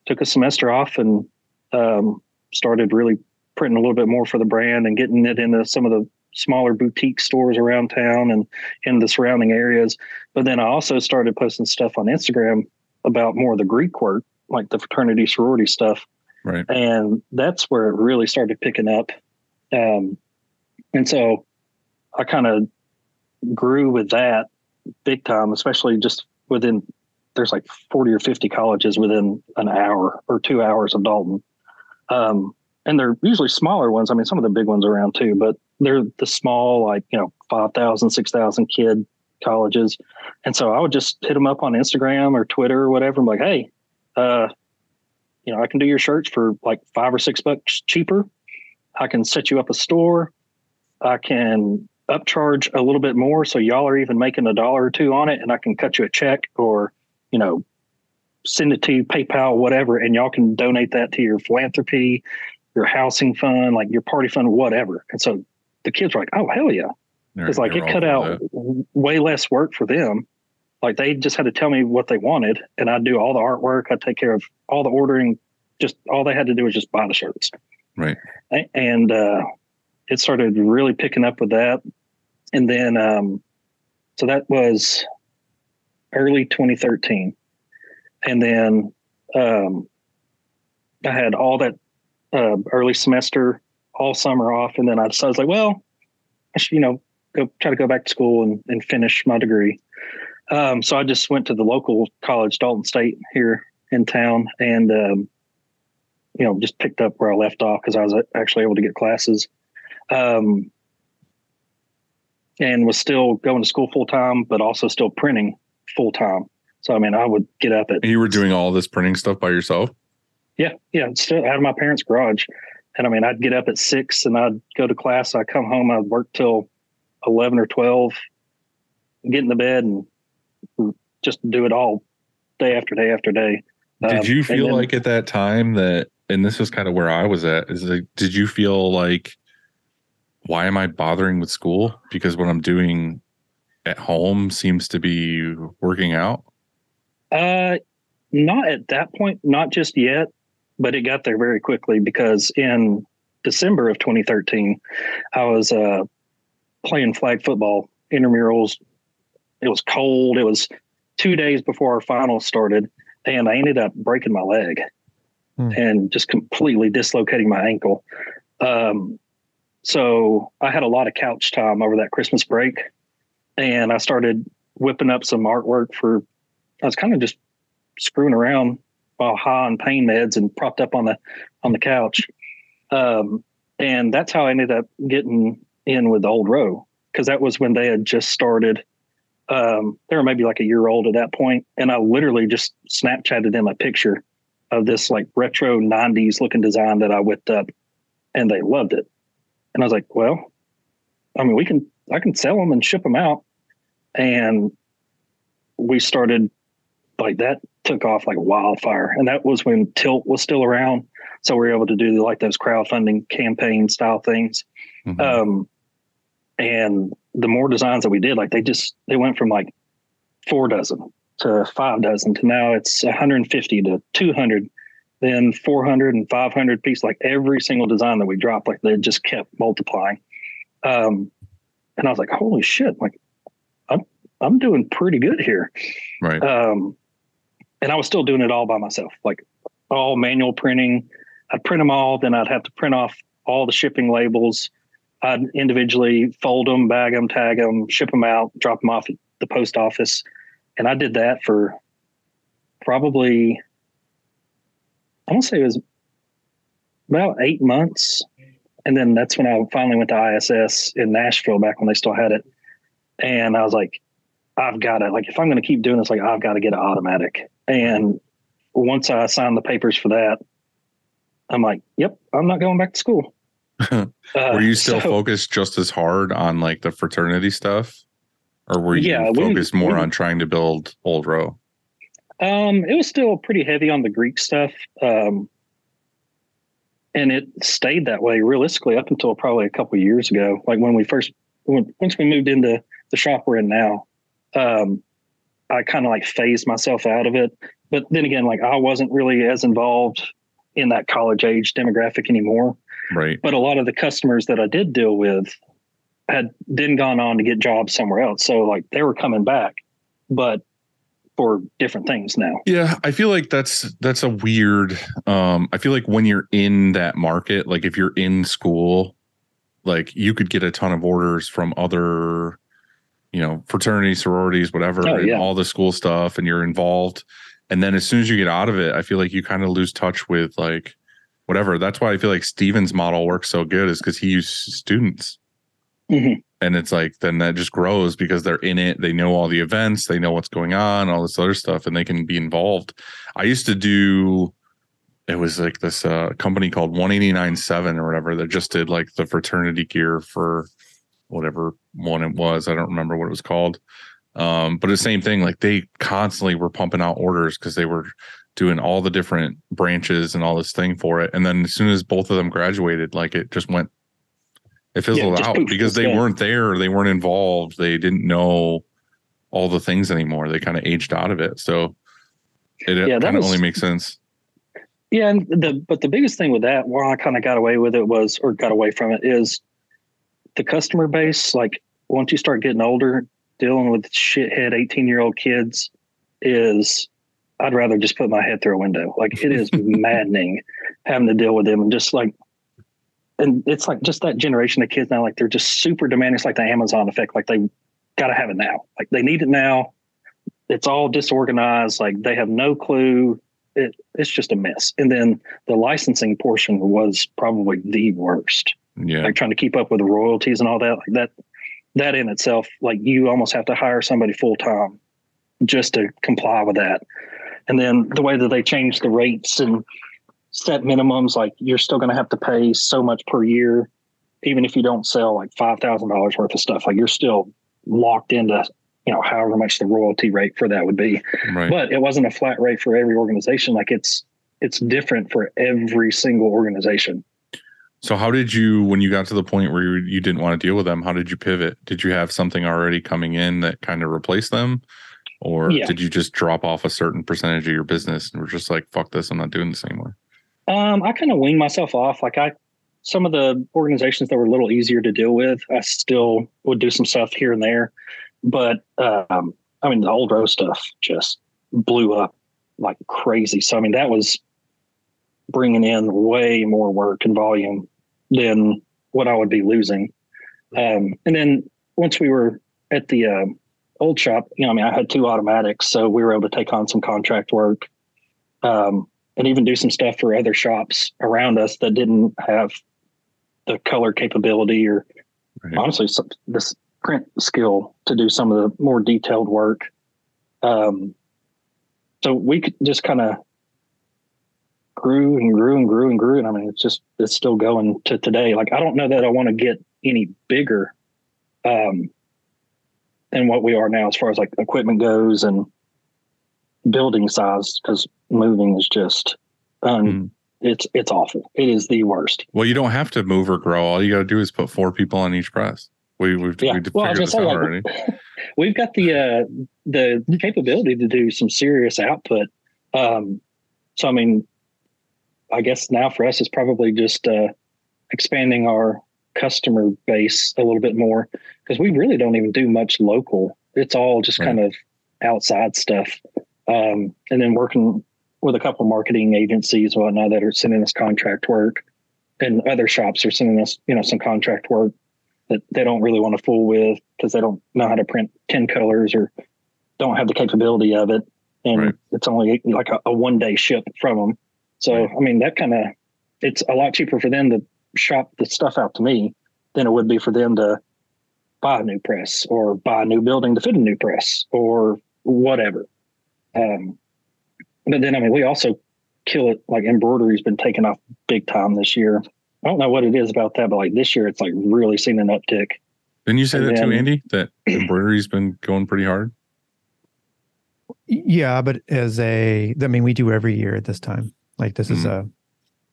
took a semester off and um, started really printing a little bit more for the brand and getting it into some of the smaller boutique stores around town and in the surrounding areas. But then I also started posting stuff on Instagram about more of the Greek work, like the fraternity sorority stuff. Right. And that's where it really started picking up. Um, and so I kind of grew with that big time, especially just within, there's like 40 or 50 colleges within an hour or two hours of Dalton. Um, and they're usually smaller ones. I mean, some of the big ones around too, but they're the small, like, you know, 5,000, 6,000 kid colleges. And so I would just hit them up on Instagram or Twitter or whatever. I'm like, hey, uh, you know, I can do your shirts for like five or six bucks cheaper. I can set you up a store. I can upcharge a little bit more. So y'all are even making a dollar or two on it and I can cut you a check or, you know, send it to PayPal, whatever. And y'all can donate that to your philanthropy, your housing fund, like your party fund, whatever. And so the kids were like, oh, hell yeah. They're- It's like it cut out that. way less work for them. Like they just had to tell me what they wanted, and I'd do all the artwork. I'd take care of all the ordering. Just all they had to do was just buy the shirts. Right. And uh, it started really picking up with that. And then, um, so that was early 2013. And then um, I had all that uh, early semester, all summer off. And then I decided, like, well, I should, you know, go try to go back to school and, and finish my degree. Um, so I just went to the local college, Dalton State, here in town, and um, you know, just picked up where I left off because I was actually able to get classes, um, and was still going to school full time, but also still printing full time. So I mean, I would get up at you were doing all this printing stuff by yourself? Yeah, yeah, still out of my parents' garage. And I mean, I'd get up at six and I'd go to class. I'd come home, I'd work till 11 or 12, get in the bed and just do it all day after day after day. Um, Did you feel then- like at that time that, and this is kind of where I was at, is like, did you feel like, why am I bothering with school? Because what I'm doing at home seems to be working out. Uh, not at that point, not just yet, but it got there very quickly because in December of 2013, I was uh, playing flag football intramurals. It was cold. It was two days before our finals started, and I ended up breaking my leg Hmm. and just completely dislocating my ankle. Um, so I had a lot of couch time over that Christmas break, and I started whipping up some artwork for. I was kind of just screwing around while high on pain meds and propped up on the on the couch. Um, and that's how I ended up getting in with the old row because that was when they had just started. Um, they were maybe like a year old at that point, and I literally just Snapchatted them a picture of this like retro '90s looking design that I whipped up, and they loved it. And I was like, "Well, I mean, we can I can sell them and ship them out." And we started like that took off like wildfire. And that was when Tilt was still around. So we were able to do like those crowdfunding campaign style things. Mhm. Um, and the more designs that we did, like they just, they went from like four dozen to five dozen to now it's 150 to 200 then 400 and 500 piece like every single design that we dropped like they just kept multiplying um and i was like holy shit like i'm i'm doing pretty good here Right. um and i was still doing it all by myself like all manual printing. I'd print them all then i'd have to print off all the shipping labels. I'd individually fold them bag them tag them ship them out drop them off at the post office. And i did that for probably i want to say it was about eight months. And then that's when i finally went to iss in nashville back when they still had it. And i was like i've got to like if i'm going to keep doing this like i've got to get an automatic and once i signed the papers for that i'm like yep i'm not going back to school Uh, were you still so- focused just as hard on like the fraternity stuff? Or were you Yeah, we- focused more we- on trying to build Old Row? Um, it was still pretty heavy on the Greek stuff. Um, and it stayed that way realistically up until probably a couple of years ago. Like when we first, when, once we moved into the shop we're in now, um, I kind of like phased myself out of it. But then again, like I wasn't really as involved in that college age demographic anymore. Right. But a lot of the customers that I did deal with had then gone on to get jobs somewhere else. So like they were coming back, but for different things now. Yeah, I feel like that's that's a weird um I feel like when you're in that market, like if you're in school, like you could get a ton of orders from other you know, fraternities, sororities, whatever, Oh, yeah. all the school stuff and you're involved. And then as soon as you get out of it, I feel like you kind of lose touch with like whatever. That's why I feel like Steven's model works so good is because he uses students. Mhm. And it's like then that just grows because they're in it. They know all the events, they know what's going on, all this other stuff, and they can be involved. I used to do it was like this uh, company called 1897 or whatever that just did like the fraternity gear for whatever one it was. I don't remember what it was called. Um, but the same thing, like they constantly were pumping out orders because they were doing all the different branches and all this thing for it. And then as soon as both of them graduated, like it just went, it fizzled just out because they weren't there, they weren't involved, they didn't know all the things anymore. They kind of aged out of it. So it Yeah, that kind of was- only makes sense. Yeah, and the but the biggest thing with that, where I kind of got away with it was, or got away from it, is the customer base. Like once you start getting older, dealing with shithead eighteen year old kids is, I'd rather just put my head through a window. Like it is maddening having to deal with them, and just like, and it's like just that generation of kids now, like they're just super demanding. It's like the Amazon effect. Like they got to have it now. Like they need it now. It's all disorganized. Like they have no clue it, it's just a mess. And then the licensing portion was probably the worst. Yeah. Like trying to keep up with the royalties and all that. Like that, that in itself, like you almost have to hire somebody full time just to comply with that. And then the way that they change the rates and set minimums, like you're still going to have to pay so much per year, even if you don't sell like five thousand dollars worth of stuff. Like you're still locked into, you know, however much the royalty rate for that would be Right. but it wasn't a flat rate for every organization like it's it's different for every single organization So how did you when you got to the point where you, you didn't want to deal with them, how did you pivot? Did you have something already coming in that kind of replaced them? Or Yeah. did you just drop off a certain percentage of your business and were just like, fuck this, I'm not doing this anymore? um i kind of weaned myself off like i some of the organizations that were a little easier to deal with i still would do some stuff here and there but um i mean the old row stuff just blew up like crazy so i mean that was bringing in way more work and volume than what i would be losing um and then once we were at the um old shop, you know, I mean, I had two automatics, so we were able to take on some contract work, um, and even do some stuff for other shops around us that didn't have the color capability or Right. honestly some, this print skill to do some of the more detailed work. Um, so we could just kind of grew and grew and grew and grew, and I mean, it's just it's still going to today. Like I don't know that I want to get any bigger. Um, than what we are now as far as like equipment goes and building size because moving is just um, Mm. it's it's awful it is the worst Well, you don't have to move or grow. All you got to do is put four people on each press. We we've Yeah. we Well, I was this out gonna say, already. like, we've got the uh, the capability to do some serious output. Um, so I mean, I guess now for us it's probably just uh, expanding our customer base a little bit more because we really don't even do much local. It's all just Right. kind of outside stuff, um, and then working with a couple marketing agencies and whatnot that are sending us contract work, and other shops are sending us you know some contract work that they don't really want to fool with because they don't know how to print 10 colors or don't have the capability of it. And Right. it's only like a, a one day ship from them. So, I mean, that kind of, it's a lot cheaper for them to shop the stuff out to me than it would be for them to buy a new press or buy a new building to fit a new press or whatever. Um, but then, I mean, we also kill it. Like embroidery's been taken off big time this year. I don't know what it is about that, but like this year, it's like really seen an uptick. Didn't you say And that too, Andy? That embroidery's been going pretty hard. Yeah, but as a, I mean, we do every year at this time. Like this is a,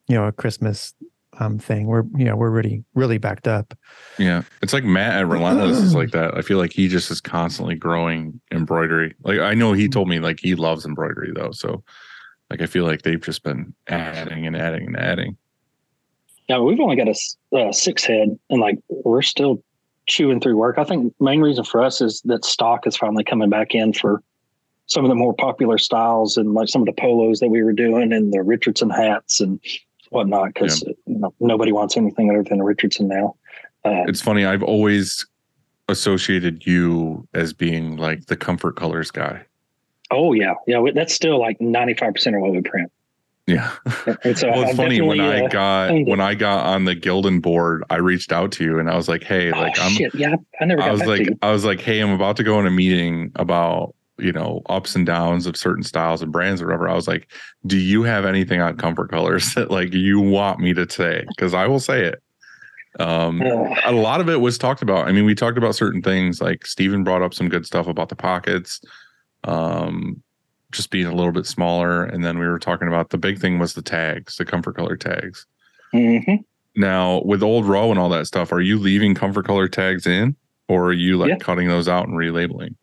you know, a Christmas um thing. We're, you know, we're really, really backed up. Yeah, it's like Matt at Relentless is like that. I feel like he just is constantly growing embroidery. Like I know he told me like he loves embroidery though, so like I feel like they've just been adding and adding and adding. Yeah, we've only got a uh, six head, and like we're still chewing through work. I think main reason for us is that stock is finally coming back in for some of the more popular styles and like some of the polos that we were doing and the Richardson hats and whatnot. Because you know, nobody wants anything other than a Richardson now. Uh, It's funny. I've always associated you as being like the comfort colors guy. oh yeah, yeah, we- that's still like ninety five percent of what we print. Yeah. And so well, it's funny when I uh, got owned it. when I got on the Gildan board, I reached out to you and I was like, "Hey, oh, like I'm shit, yeah, I never got I was like. I was like, hey, I'm about to go in a meeting about you know ups and downs of certain styles and brands or whatever. I was like, do you have anything on comfort colors that like you want me to say? Because I will say it. Um, a lot of it was talked about. I mean, we talked about certain things like Steven brought up some good stuff about the pockets, um, just being a little bit smaller, and then we were talking about the big thing was the tags, the comfort color tags. Mhm. Now, with old row and all that stuff, are you leaving comfort color tags in, or are you like Yeah. cutting those out and relabeling?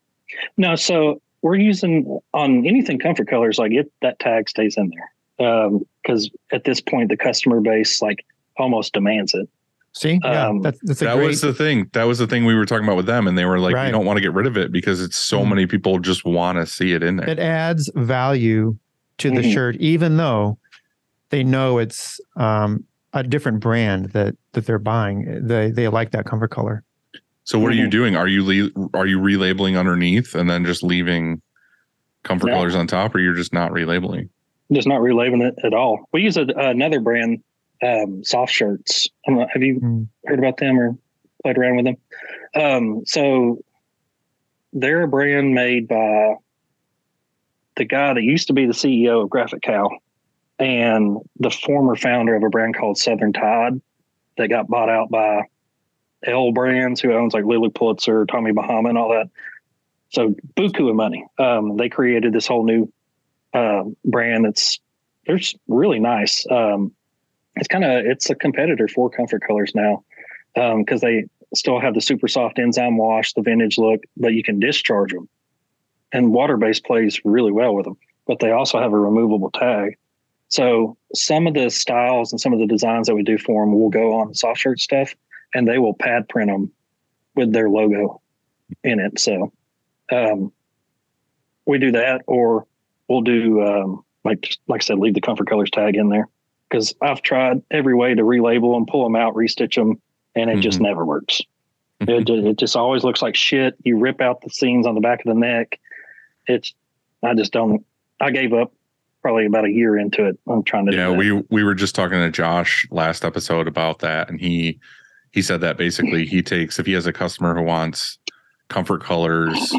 No, so we're using on anything comfort colors, like it that tag stays in there. Because at this point, the customer base like almost demands it. See, yeah, Um, that's that's a That great. was the thing. That was the thing we were talking about with them, and they were like, Right. "We don't want to get rid of it because it's so Mhm. many people just want to see it in there." it adds value to the Mhm. shirt, even though they know it's um, a different brand that that they're buying. They they like that comfort color. So, what are you Mhm. doing? Are you le- are you relabeling underneath and then just leaving comfort No. colors on top, or you're just not relabeling? Just not relabeling it at all. We use a, another brand, um, soft shirts. I don't have you Mm. heard about them or played around with them? Um, so they're a brand made by the guy that used to be the CEO of Graphic Cow and the former founder of a brand called Southern Tide that got bought out by L Brands, who owns like Lilly Pulitzer, Tommy Bahama, and all that. So buku of money. Um, they created this whole new uh, brand that's they're really nice. Um, it's kind of it's a competitor for Comfort Colors now because they still have the super soft enzyme wash, the vintage look, but you can discharge them, and water based plays really well with them. But they also have a removable tag. So some of the styles and some of the designs that we do for them will go on soft shirt stuff, and they will pad print them with their logo in it. So um, we do that, or we'll do um, like like I said, leave the comfort colors tag in there because I've tried every way to relabel them, pull them out, restitch them, and it just never works. It, it just always looks like shit. You rip out the seams on the back of the neck. It's I just don't. I gave up probably about a year into it. I'm trying to. do yeah that. we we were just talking to josh last episode about that and he he said that basically he takes if he has a customer who wants comfort colors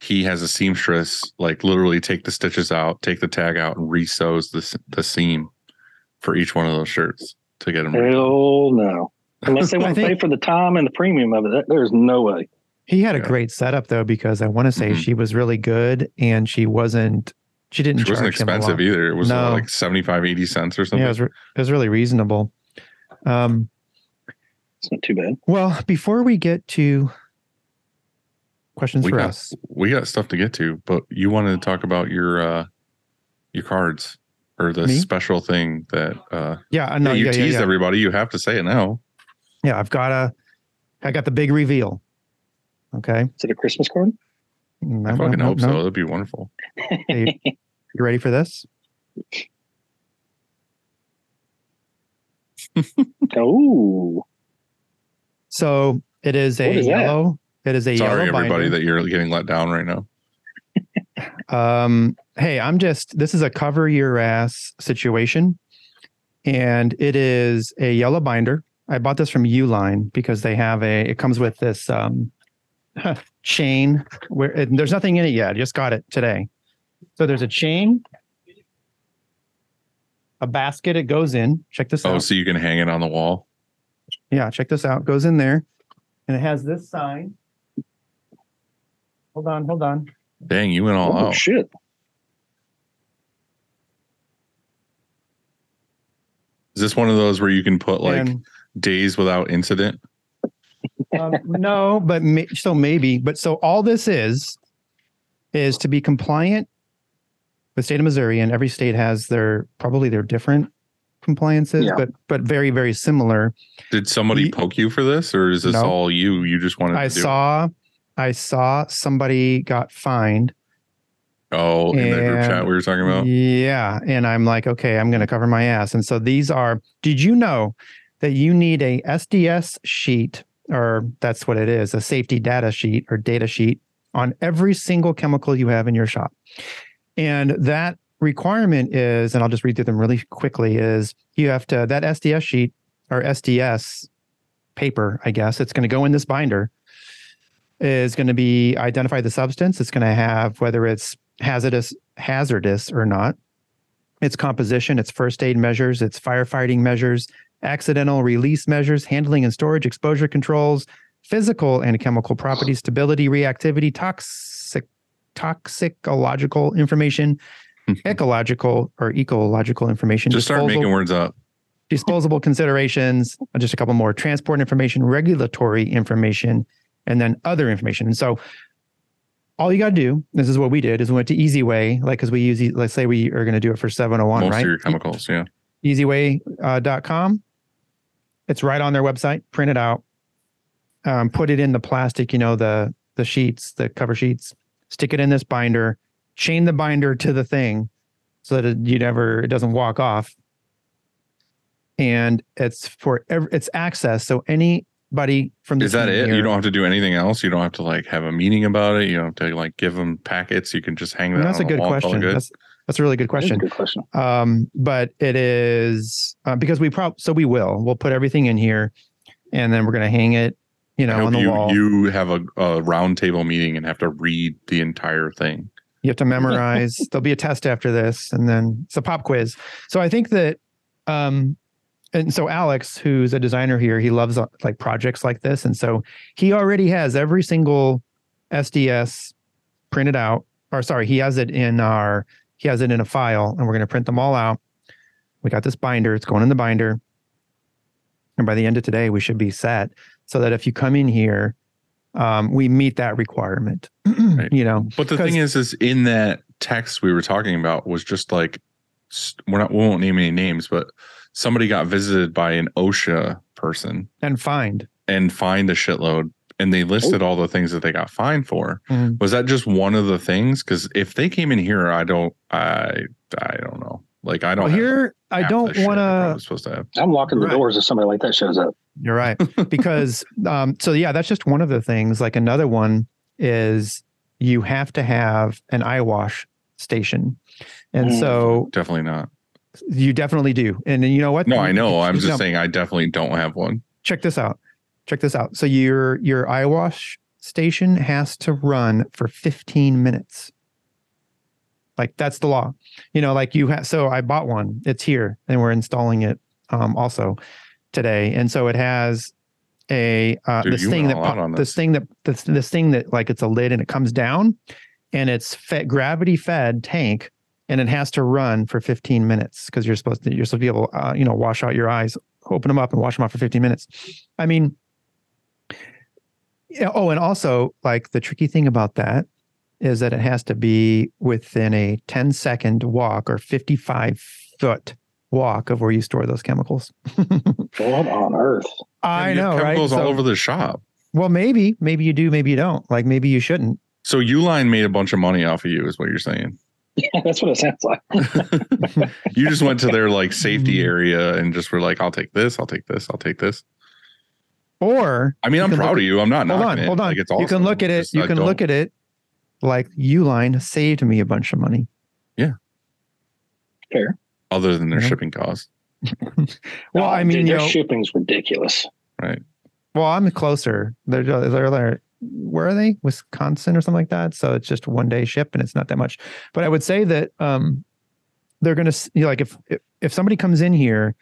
he has a seamstress like literally take the stitches out take the tag out and resews the, the seam for each one of those shirts to get them Hell no. Unless they want to think- pay for the time and the premium of it, there's no way. He had a great setup though, because I want to say Mhm. she was really good and she wasn't. She didn't. It wasn't charge him a expensive lot. either. It was uh, No. like 75, 80 cents or something. Yeah, it was, re- it was really reasonable. Um, It's not too bad. well, before we get to questions We for got- us. We got stuff to get to, but you wanted to talk about your uh your cards or the Me? special thing that uh Yeah, I know. yeah, you yeah, yeah, teased yeah. everybody. You have to say it now. Yeah, I've got a, I got the big reveal. Okay. Is it a Christmas card? No, I fucking no, hope no. so. That'd be wonderful. Hey, you ready for this? Oh, So it is a What is that? yellow. It is a yellow. Sorry, everybody, binder. that you're getting let down right now. Um, hey, I'm just this is a cover your ass situation, and it is a yellow binder. I bought this from Uline because they have a. It comes with this um, chain where it, there's nothing in it yet. I just got it today. So there's a chain, a basket. It goes in. Check this Oh, out. Oh, so you can hang it on the wall. Yeah, check this out. Goes in there, and it has this sign. Hold on, hold on. Dang, you went all oh out. shit! Is this one of those where you can put like And- days without incident? um, no, but may, so maybe. But so all this is is to be compliant with state of Missouri, and every state has their probably their different compliances, Yeah. but but very very similar. Did somebody Ye- poke you for this, or is this No. all you? You just wanted I to do? saw I saw somebody got fined. oh, in the group chat we were talking about. Yeah, and I'm like, okay, I'm going to cover my ass. And so these are. Did you know that you need a SDS sheet, or that's what it is, a safety data sheet or data sheet on every single chemical you have in your shop, and that requirement is, and I'll just read through them really quickly. Is you have to that SDS sheet or SDS paper, I guess it's going to go in this binder. Is going to be identify the substance. It's going to have whether it's hazardous hazardous or not its composition its first aid measures its firefighting measures accidental release measures handling and storage exposure controls physical and chemical properties stability reactivity toxic toxicological information ecological or ecological information Just start making words up. disposable considerations, uh, just a couple more transport information, regulatory information, and then other information. And so all you got to do, this is what we did, is we went to EasyWay, like, because we use, let's say we are going to do it for 701, Most right? of your chemicals, yeah. easyway.com. It's right on their website. Print it out. Um, put it in the plastic, you know, the the sheets, the cover sheets. Stick it in this binder. Chain the binder to the thing, so that it, you never it doesn't walk off. And it's for ev- it's access. So anybody from the Is that it? here- You don't have to do anything else. You don't have to like have a meeting about it. You don't have to like give them packets. You can just hang that. That's a on the good wall, question. good. That's that's a really good question. good question. um but it is uh, because we probably so we will we'll put everything in here and then we're going to hang it you I know hope on the you, wall you, you have a, a round table meeting and have to read the entire thing. Have to memorize. There'll be a test after this and then it's a pop quiz. So i think that um and so alex who's a designer here he loves uh, like projects like this and so he already has every single sds printed out or sorry he has it in our he has it in a file and we're going to print them all out. We got this binder. It's going in the binder. And by the end of today we should be set so that if you come in here um, we meet that requirement Right. you know But the thing is, is in that text we were talking about was just like we're not we won't name any names, but somebody got visited by an OSHA person and find and fined a shitload, and they listed all the things that they got fined for. Mhm. Was that just one of the things? Because if they came in here, I don't, I, I don't know. Like I don't. well here i don't the shit want I to supposed to have. I'm locking the Right. doors if somebody like that shows up. You're right. Because um, so yeah, that's just one of the things. Like another one is you have to have an eye wash station. And Mm. so Definitely not. you definitely do. And then you know what? No, I know. I'm just No, saying I definitely don't have one. check this out. Check this out. So your your eye wash station has to run for 15 minutes. Like that's the law. You know, like you have so I bought one. It's here and we're installing it um also today. And so it has a uh Dude, this thing that pop- this this. thing that this this thing that like it's a lid and it comes down and it's fed gravity fed tank and it has to run for 15 minutes because you're supposed to you're supposed to be able uh, you know wash out your eyes open them up and wash them out for 15 minutes i mean Yeah, oh, and also like the tricky thing about that is that it has to be within a 10 second walk or 55 foot walk of where you store those chemicals. What on earth? I And you have know, right? Chemicals all So- over the shop. well, maybe, maybe you do, maybe you don't. Like maybe you shouldn't. So Uline made a bunch of money off of you, is what you're saying. Yeah, that's what it sounds like. you just went to their like Mm-hmm. safety area and just were like, I'll take this, I'll take this, I'll take this. Or I mean, I'm proud look- of you. I'm not hold on, it. hold on. Like, it's you can look at it. Just You can don't- look at it like Uline saved me a bunch of money. Yeah. Fair. other than their Yeah. shipping costs. Well, Oh, I mean, dude, you their know, shipping's ridiculous. Right. well, I'm closer. They're, they're, they're, where are they? Wisconsin or something like that. So it's just one day ship and it's not that much. But I would say that um, they're going to, you know, like if, if, if somebody comes in here,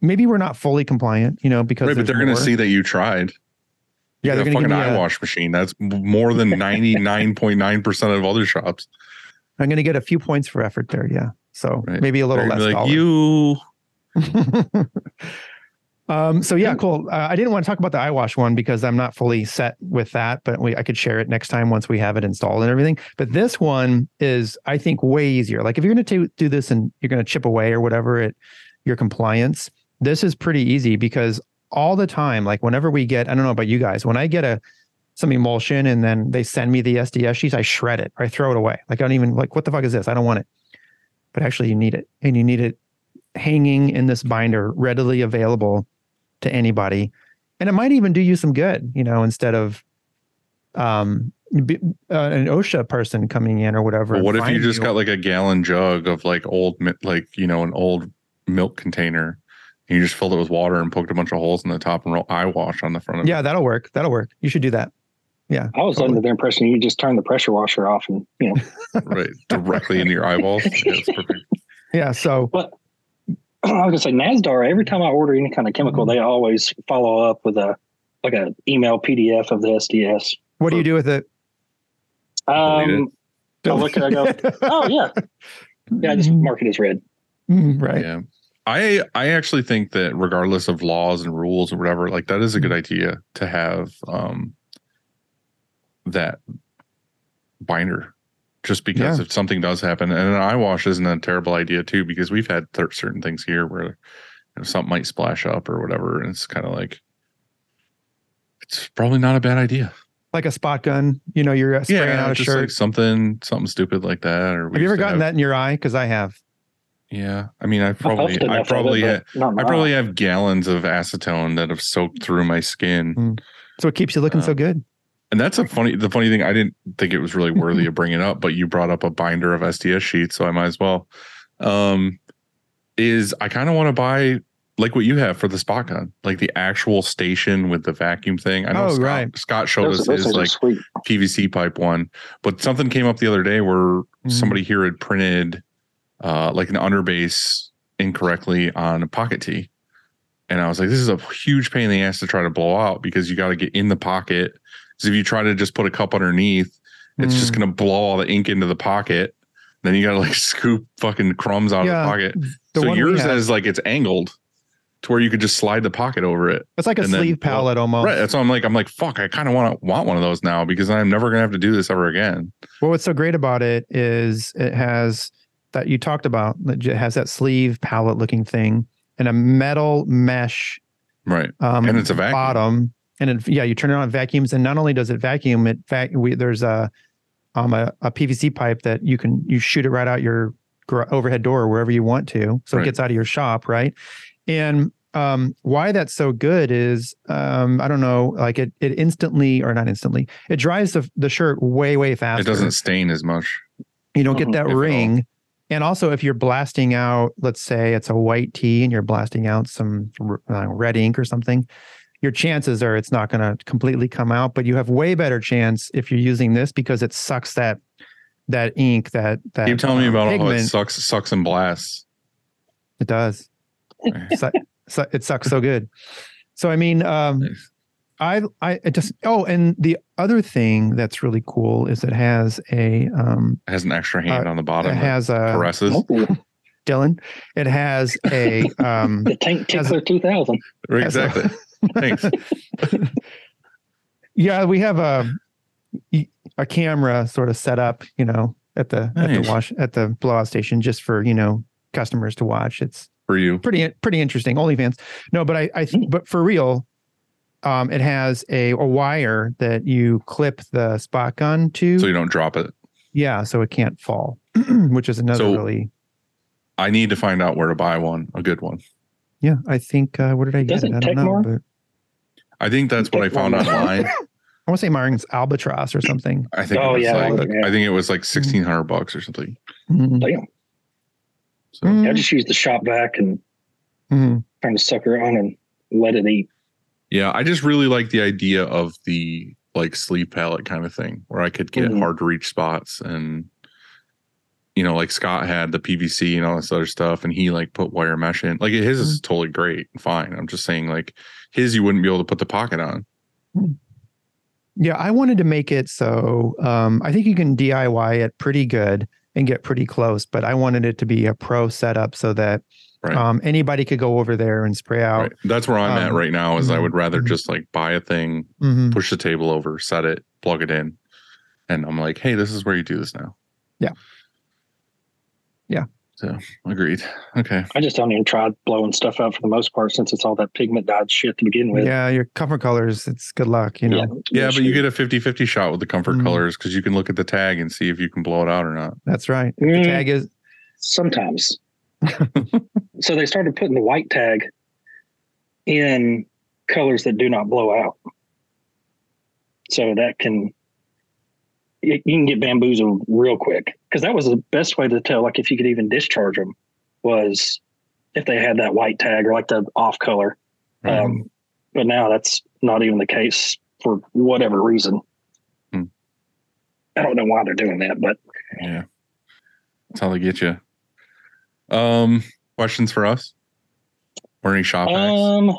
maybe we're not fully compliant, you know, because Right, but they're going to see that you tried. Yeah, they're to fucking eye a, wash machine. That's more than 99.9% of other shops. I'm going to get a few points for effort there. Yeah. So Right. maybe a little They're less. gonna dollar. like, you um, so yeah, cool. Uh, I didn't want to talk about the eye wash one because I'm not fully set with that, but we, I could share it next time once we have it installed and everything. But this one is, I think, way easier. Like if you're going to do this and you're going to chip away or whatever at your compliance, this is pretty easy because all the time, like whenever we get, I don't know about you guys, when I get a some emulsion and then they send me the SDS sheets, I shred it or I throw it away. Like I don't even like what the fuck is this? I don't want it. But actually, you need it, and you need it hanging in this binder, readily available to anybody, and it might even do you some good. You know, instead of um b- uh, an OSHA person coming in or whatever. And what if you just got like a gallon jug of like old, like, you know, an old milk container you just filled it with water and poked a bunch of holes in the top and roll eye wash on the front of it? Yeah, that'll work. That'll work. You should do that. Yeah. I was totally. under the impression you just turn the pressure washer off and you know. Right. Directly into your eyeballs. Yeah. Yeah. So But I was gonna say Nazdar. Every time I order any kind of chemical, Mm-hmm. they always follow up with a like an email PDF of the SDS. what do you do with it? Um, Delete I look at it, I go, oh yeah, yeah. I just mark it as red. Mm, right. Yeah. I I actually think that regardless of laws and rules or whatever, like that is a good idea to have um that binder. Just because Yeah. if something does happen, and an eye wash isn't a terrible idea too, because we've had th- certain things here where you know, something might splash up or whatever, and it's kind of like it's probably not a bad idea. Like a spot gun. You know, you're uh, spraying out a just shirt. like something something stupid like that. Or have you ever gotten have- that in your eye? Because I have. Yeah, I mean, I I probably I probably it, ha- I probably have gallons of acetone that have soaked through my skin. So it keeps you looking so Um, good. And that's a funny the funny thing, I didn't think it was really worthy of bringing up, but you brought up a binder of SDS sheets, so I might as well. Um is I kind of want to buy like what you have for the spot gun, like the actual station with the vacuum thing. I know Oh, Scott, right. Scott showed Those, us those his like sweet. PVC pipe one, but something came up the other day where Mhm. somebody here had printed uh, like an underbase incorrectly on a pocket tee. And I was like, this is a huge pain in the ass to try to blow out because you got to get in the pocket. Because if you try to just put a cup underneath, it's just Mm. going to blow all the ink into the pocket. Then you got to like scoop fucking crumbs out Yeah, of the pocket. The so yours is like it's angled to where you could just slide the pocket over it. It's like a and then- sleeve palette almost. Right. That's why I'm like, I'm like, fuck, I kind of want to want one of those now because I'm never gonna have to do this ever again. Well, what's so great about it is it has that you talked about. that has that sleeve palette looking thing and a metal mesh Right. um, And it's a vacuum. bottom. And it, yeah, you turn it on, vacuums, and not only does it vacuum, it vac- we, there's a um a, a PVC pipe that you can you shoot it right out your gar- overhead door or wherever you want to, so Right. it gets out of your shop, right? And um, why that's so good is um, I don't know, like it it instantly or not instantly, it dries the the shirt way way faster. It doesn't stain as much. You don't get Mhm. that If all. ring. And also, if you're blasting out, let's say it's a white tee and you're blasting out some uh, red ink or something, your chances are it's not going to completely come out. But you have way better chance if you're using this because it sucks that that ink that that Keep telling me uh, about how it pigment. sucks sucks and blasts. It does. Su- su- it sucks so good. So I mean, um, Nice. I I it just oh, and the other thing that's really cool is it has a um, It has an extra hand on the bottom it has a caresses. Dylan. It has a um, the Tank Tickler 2000. Right, has a- exactly. Thanks. Yeah, we have a a camera sort of set up, you know, at the at the wash at the blowout station just for you know customers to watch. It's For you. pretty pretty interesting. OnlyFans. No, but I I th- but for real, um, it has a, a wire that you clip the spot gun to. So you don't drop it. yeah, so it can't fall, which is another So- really. I need to find out where to buy one, a good one. Yeah, I think. Uh, where did I get Doesn't it? I don't know. But I think that's what I found online. I want to say Martin's Albatross or something. I think Oh, it was yeah, like yeah. I think it was like sixteen hundred bucks or something. Mhm. Damn. So Mm. I just use the shop vac and Mhm. kind of suck her on and let it eat. Yeah, I just really like the idea of the like sleeve palette kind of thing where I could get Mhm. hard to reach spots and you know, like Scott had the PVC and all this other stuff, and he like put wire mesh in. Like his is totally great, and fine. I'm just saying, like his, you wouldn't be able to put the pocket on. Yeah, I wanted to make it so um, I think you can DIY it pretty good and get pretty close, but I wanted it to be a pro setup so that Right. um, anybody could go over there and spray out. Right. That's where I'm at Um, right now. Is I mhm, would rather mhm. just like buy a thing, Mhm. push the table over, set it, plug it in, and I'm like, hey, this is where you do this now. Yeah. Yeah. So agreed. Okay. I just don't even try blowing stuff out for the most part since it's all that pigment dyed shit to begin with. Yeah, your comfort colors, it's good luck, you know. Yeah, but you get a 50-50 shot with the comfort Mhm. colors because you can look at the tag and see if you can blow it out or not. That's right. Mm. The tag is sometimes. so they started putting the white tag in colors that do not blow out. So that can you can get bamboozled real quick because that was the best way to tell like if you could even discharge them was if they had that white tag or like the off color Right. um, but now that's not even the case for whatever reason Hmm. i don't know why they're doing that but yeah. That's how they get you. Um, questions for us? Or any shop hacks? um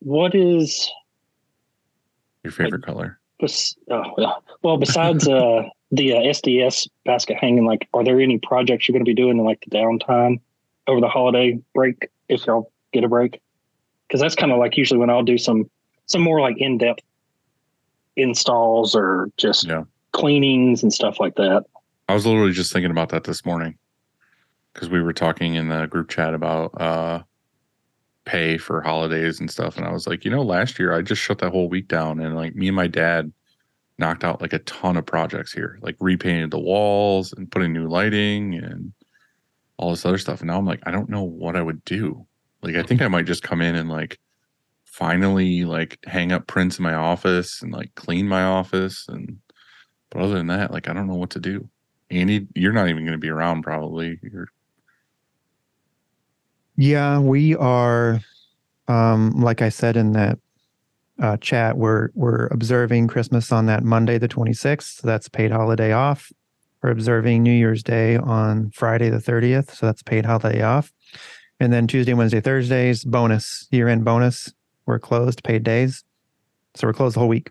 what is Your favorite color? Oh, yeah. well besides uh the uh, sds basket hanging like are there any projects you're going to be doing in like the downtime over the holiday break if y'all get a break because that's kind of like usually when i'll do some some more like in-depth installs or just Yeah. cleanings and stuff like that I was literally just thinking about that this morning because we were talking in the group chat about uh pay for holidays and stuff. And I was like, you know, last year I just shut that whole week down and like me and my dad knocked out like a ton of projects here, like repainted the walls and putting new lighting and all this other stuff. And now I'm like, I don't know what I would do. Like, I think I might just come in and like finally like hang up prints in my office and like clean my office. And, but other than that, like, I don't know what to do. Andy, you're not even going to be around probably. You're Yeah, we are. Um, like I said in that uh, chat, we're we're observing Christmas on that Monday, the twenty sixth. So that's paid holiday off. We're observing New Year's Day on Friday, the thirtieth. So that's paid holiday off. And then Tuesday, Wednesday, Thursdays bonus year end bonus. We're closed, paid days. So we're closed the whole week.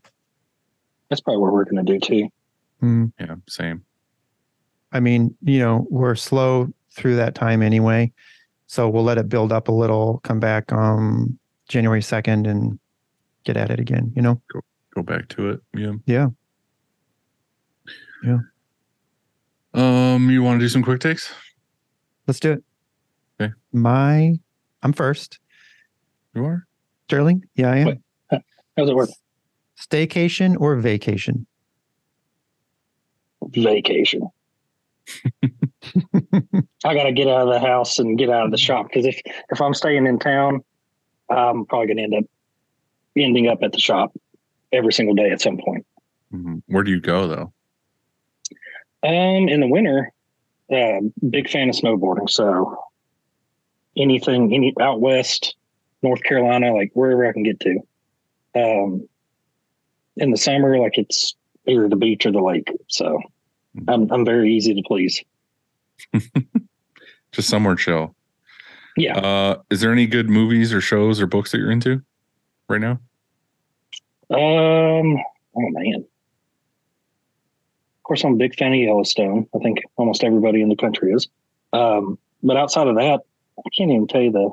that's probably what we're going to do too Mm. yeah, same. I mean, you know, we're slow through that time anyway. So we'll let it build up a little, come back um January 2nd and get at it again, you know? Go back to it. Yeah. Yeah. Um, you want to do some quick takes? Let's do it. Okay. My I'm first. You are? Sterling? Yeah, I am. Wait. how's it work Staycation or vacation? vacation I got to get out of the house and get out of the shop because if if I'm staying in town, I'm probably going to end up ending up at the shop every single day at some point. Mhm. Where do you go though? Um, in the winter, uh, big fan of snowboarding. So anything, any out west, North Carolina, like wherever I can get to. Um, in the summer, like it's either the beach or the lake. So I'm I'm very easy to please. Just somewhere chill. Yeah. Uh, is there any good movies or shows or books that you're into right now? Um. Oh man. Of course, I'm a big fan of Yellowstone. I think almost everybody in the country is. Um, but outside of that, I can't even tell you the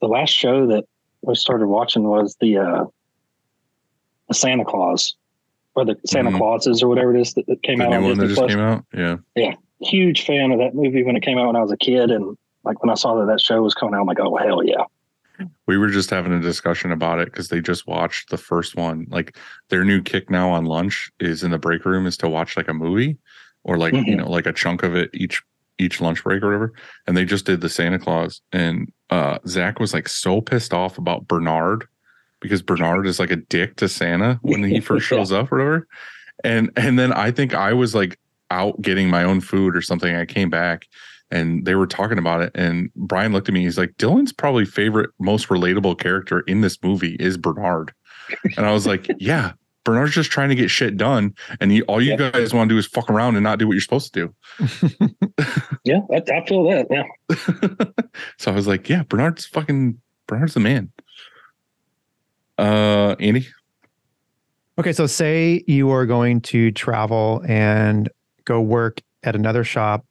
the last show that we started watching was the uh, the Santa Claus or the Santa Mhm. Clauses or whatever it is that, that came The out on one that Disney just Plus. came out. Yeah. Yeah. Huge fan of that movie when it came out when I was a kid, and like when I saw that that show was coming out, I'm like, oh hell yeah! We were just having a discussion about it because they just watched the first one. Like their new kick now on lunch is in the break room is to watch like a movie or like you Mhm. know like a chunk of it each each lunch break or whatever. And they just did the Santa Claus, and uh Zach was like so pissed off about Bernard because Bernard is like a dick to Santa when he first shows up or whatever. And and then I think I was like out getting my own food or something. I came back and they were talking about it. And Brian looked at me. He's like, Dylan's probably favorite, most relatable character in this movie is Bernard. And I was like, yeah, Bernard's just trying to get shit done. And he, all you Yeah. guys want to do is fuck around and not do what you're supposed to do. Yeah, I, I feel that. Yeah, so I was like, yeah, Bernard's fucking, Bernard's the man. Uh, Andy, Okay, so say you are going to travel and go work at another shop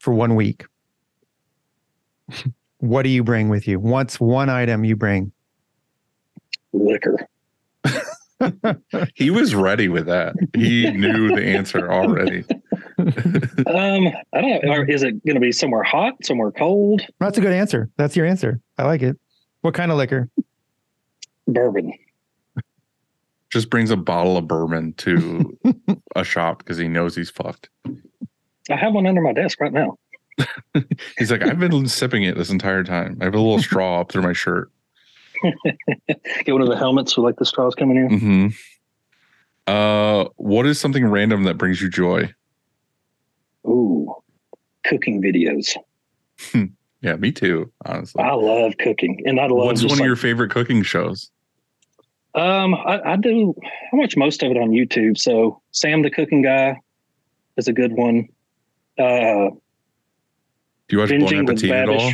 for one week. what do you bring with you? What's one item you bring? liquor. he was ready with that. He knew the answer already. Um, I don't know. Is it going to be somewhere hot, somewhere cold? That's a good answer. That's your answer. I like it. What kind of liquor? Bourbon. Just brings a bottle of bourbon to a shop because he knows he's fucked. I have one under my desk right now. He's like, I've been sipping it this entire time. I have a little straw up through my shirt. Get one of the helmets with like the straws coming in. hmm Uh, what is something random that brings you joy? Ooh, cooking videos. Yeah, me too. Honestly, I love cooking, and I love. what's just one of your favorite cooking shows? Um, I, I do. I watch most of it on YouTube. So Sam the Cooking Guy is a good one. Uh, Do you watch Bon binging with Appetit at all?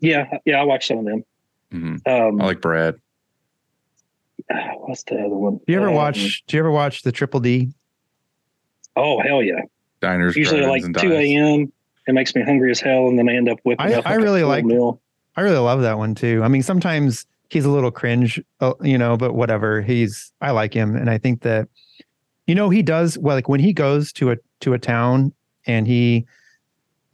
Yeah, yeah, I watch some of them. hmm Um, I like Brad. ah, what's the other one? Do you ever Um, watch? Do you ever watch the Triple D? Oh hell yeah! Diners, Usually like and two a.m. It makes me hungry as hell, and then I end up whipping I- up. I like a really full like- meal. I really love that one too. I mean, sometimes he's a little cringe, uh, you know, but whatever. He's I like him, and I think that you know he does well. Like when he goes to a to a town and he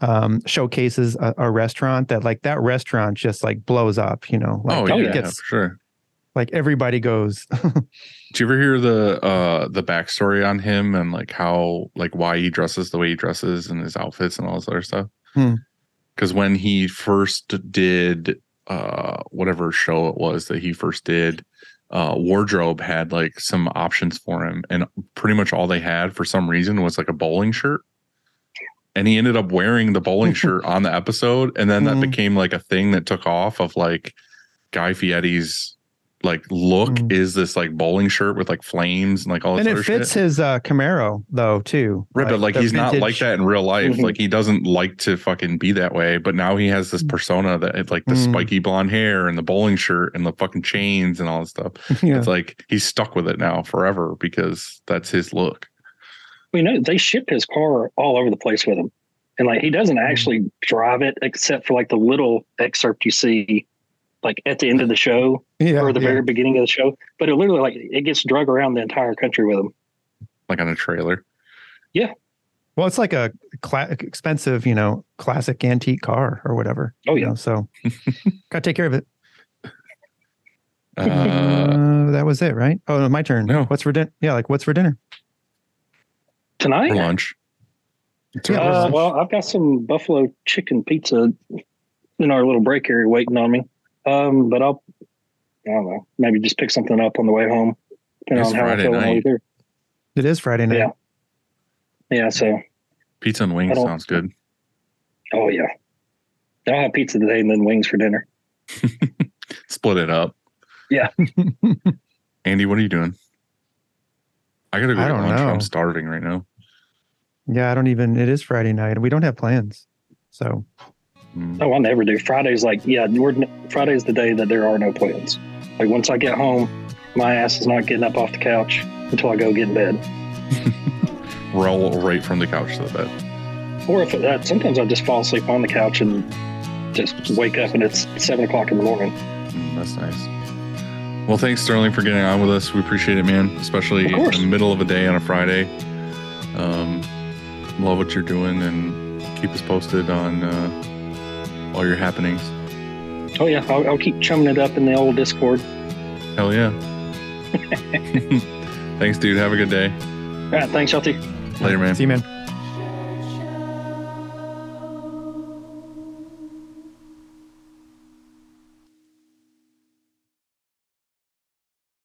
um showcases a, a restaurant that like that restaurant just like blows up. You know, like Oh, yeah. gets sure. like everybody goes. Do you ever hear the uh the backstory on him and like how like why he dresses the way he dresses and his outfits and all this other stuff? Hmm. Because when he first did uh whatever show it was that he first did, uh wardrobe had like some options for him, and pretty much all they had for some reason was like a bowling shirt. And he ended up wearing the bowling shirt on the episode, and then that Hmm. became like a thing that took off of like Guy Fieri's like look Hmm. is this like bowling shirt with like flames and like all this and other it fits shit. his uh Camaro though too. Right, but like the he's not like that in real life. Mhm. Like he doesn't like to fucking be that way. But now he has this persona that like the Mm. spiky blonde hair and the bowling shirt and the fucking chains and all this stuff. Yeah. It's like he's stuck with it now forever because that's his look. We know they ship his car all over the place with him, and like he doesn't Mm-hmm. actually drive it except for like the little excerpt you see, like at the end of the show yeah, or the yeah. very beginning of the show. But it literally like it gets drug around the entire country with them. Like on a trailer. Yeah. Well, it's like a cla- expensive, you know, classic antique car or whatever. Oh, you yeah. know, so gotta take care of it. Uh, Uh, that was it, right? Oh, no, my turn. No. What's for dinner? Yeah, like what's for dinner? Tonight, for lunch. It's Yeah, Uh, lunch. well, I've got some buffalo chicken pizza in our little break area waiting on me. Um, but I'll, I don't know, maybe just pick something up on the way home. Depending It's on how Friday I feel on the way night. It is Friday night. Yeah. Yeah. So, Pizza and wings sounds good. oh yeah, I'll have pizza today and then wings for dinner. Split it up. Yeah. Andy, what are you doing? I gotta go I get don't lunch. know. I'm starving right now. Yeah, I don't even. It is Friday night, and we don't have plans. So. Oh, I never do. Friday's like, yeah, we're, Friday's the day that there are no plans. Like once I get home, my ass is not getting up off the couch until I go get in bed. Roll right from the couch to the bed. Or if uh, sometimes I just fall asleep on the couch and just wake up and it's seven o'clock in the morning. Mm, that's nice. Well, thanks Sterling for getting on with us. We appreciate it, man. Especially in the middle of a day on a Friday. Um, love what you're doing and keep us posted on uh, all your happenings. Oh yeah, I'll, I'll keep chumming it up in the old Discord. Hell yeah. thanks, dude. Have a good day. All right, thanks, y'all too. Later, man. See you, man.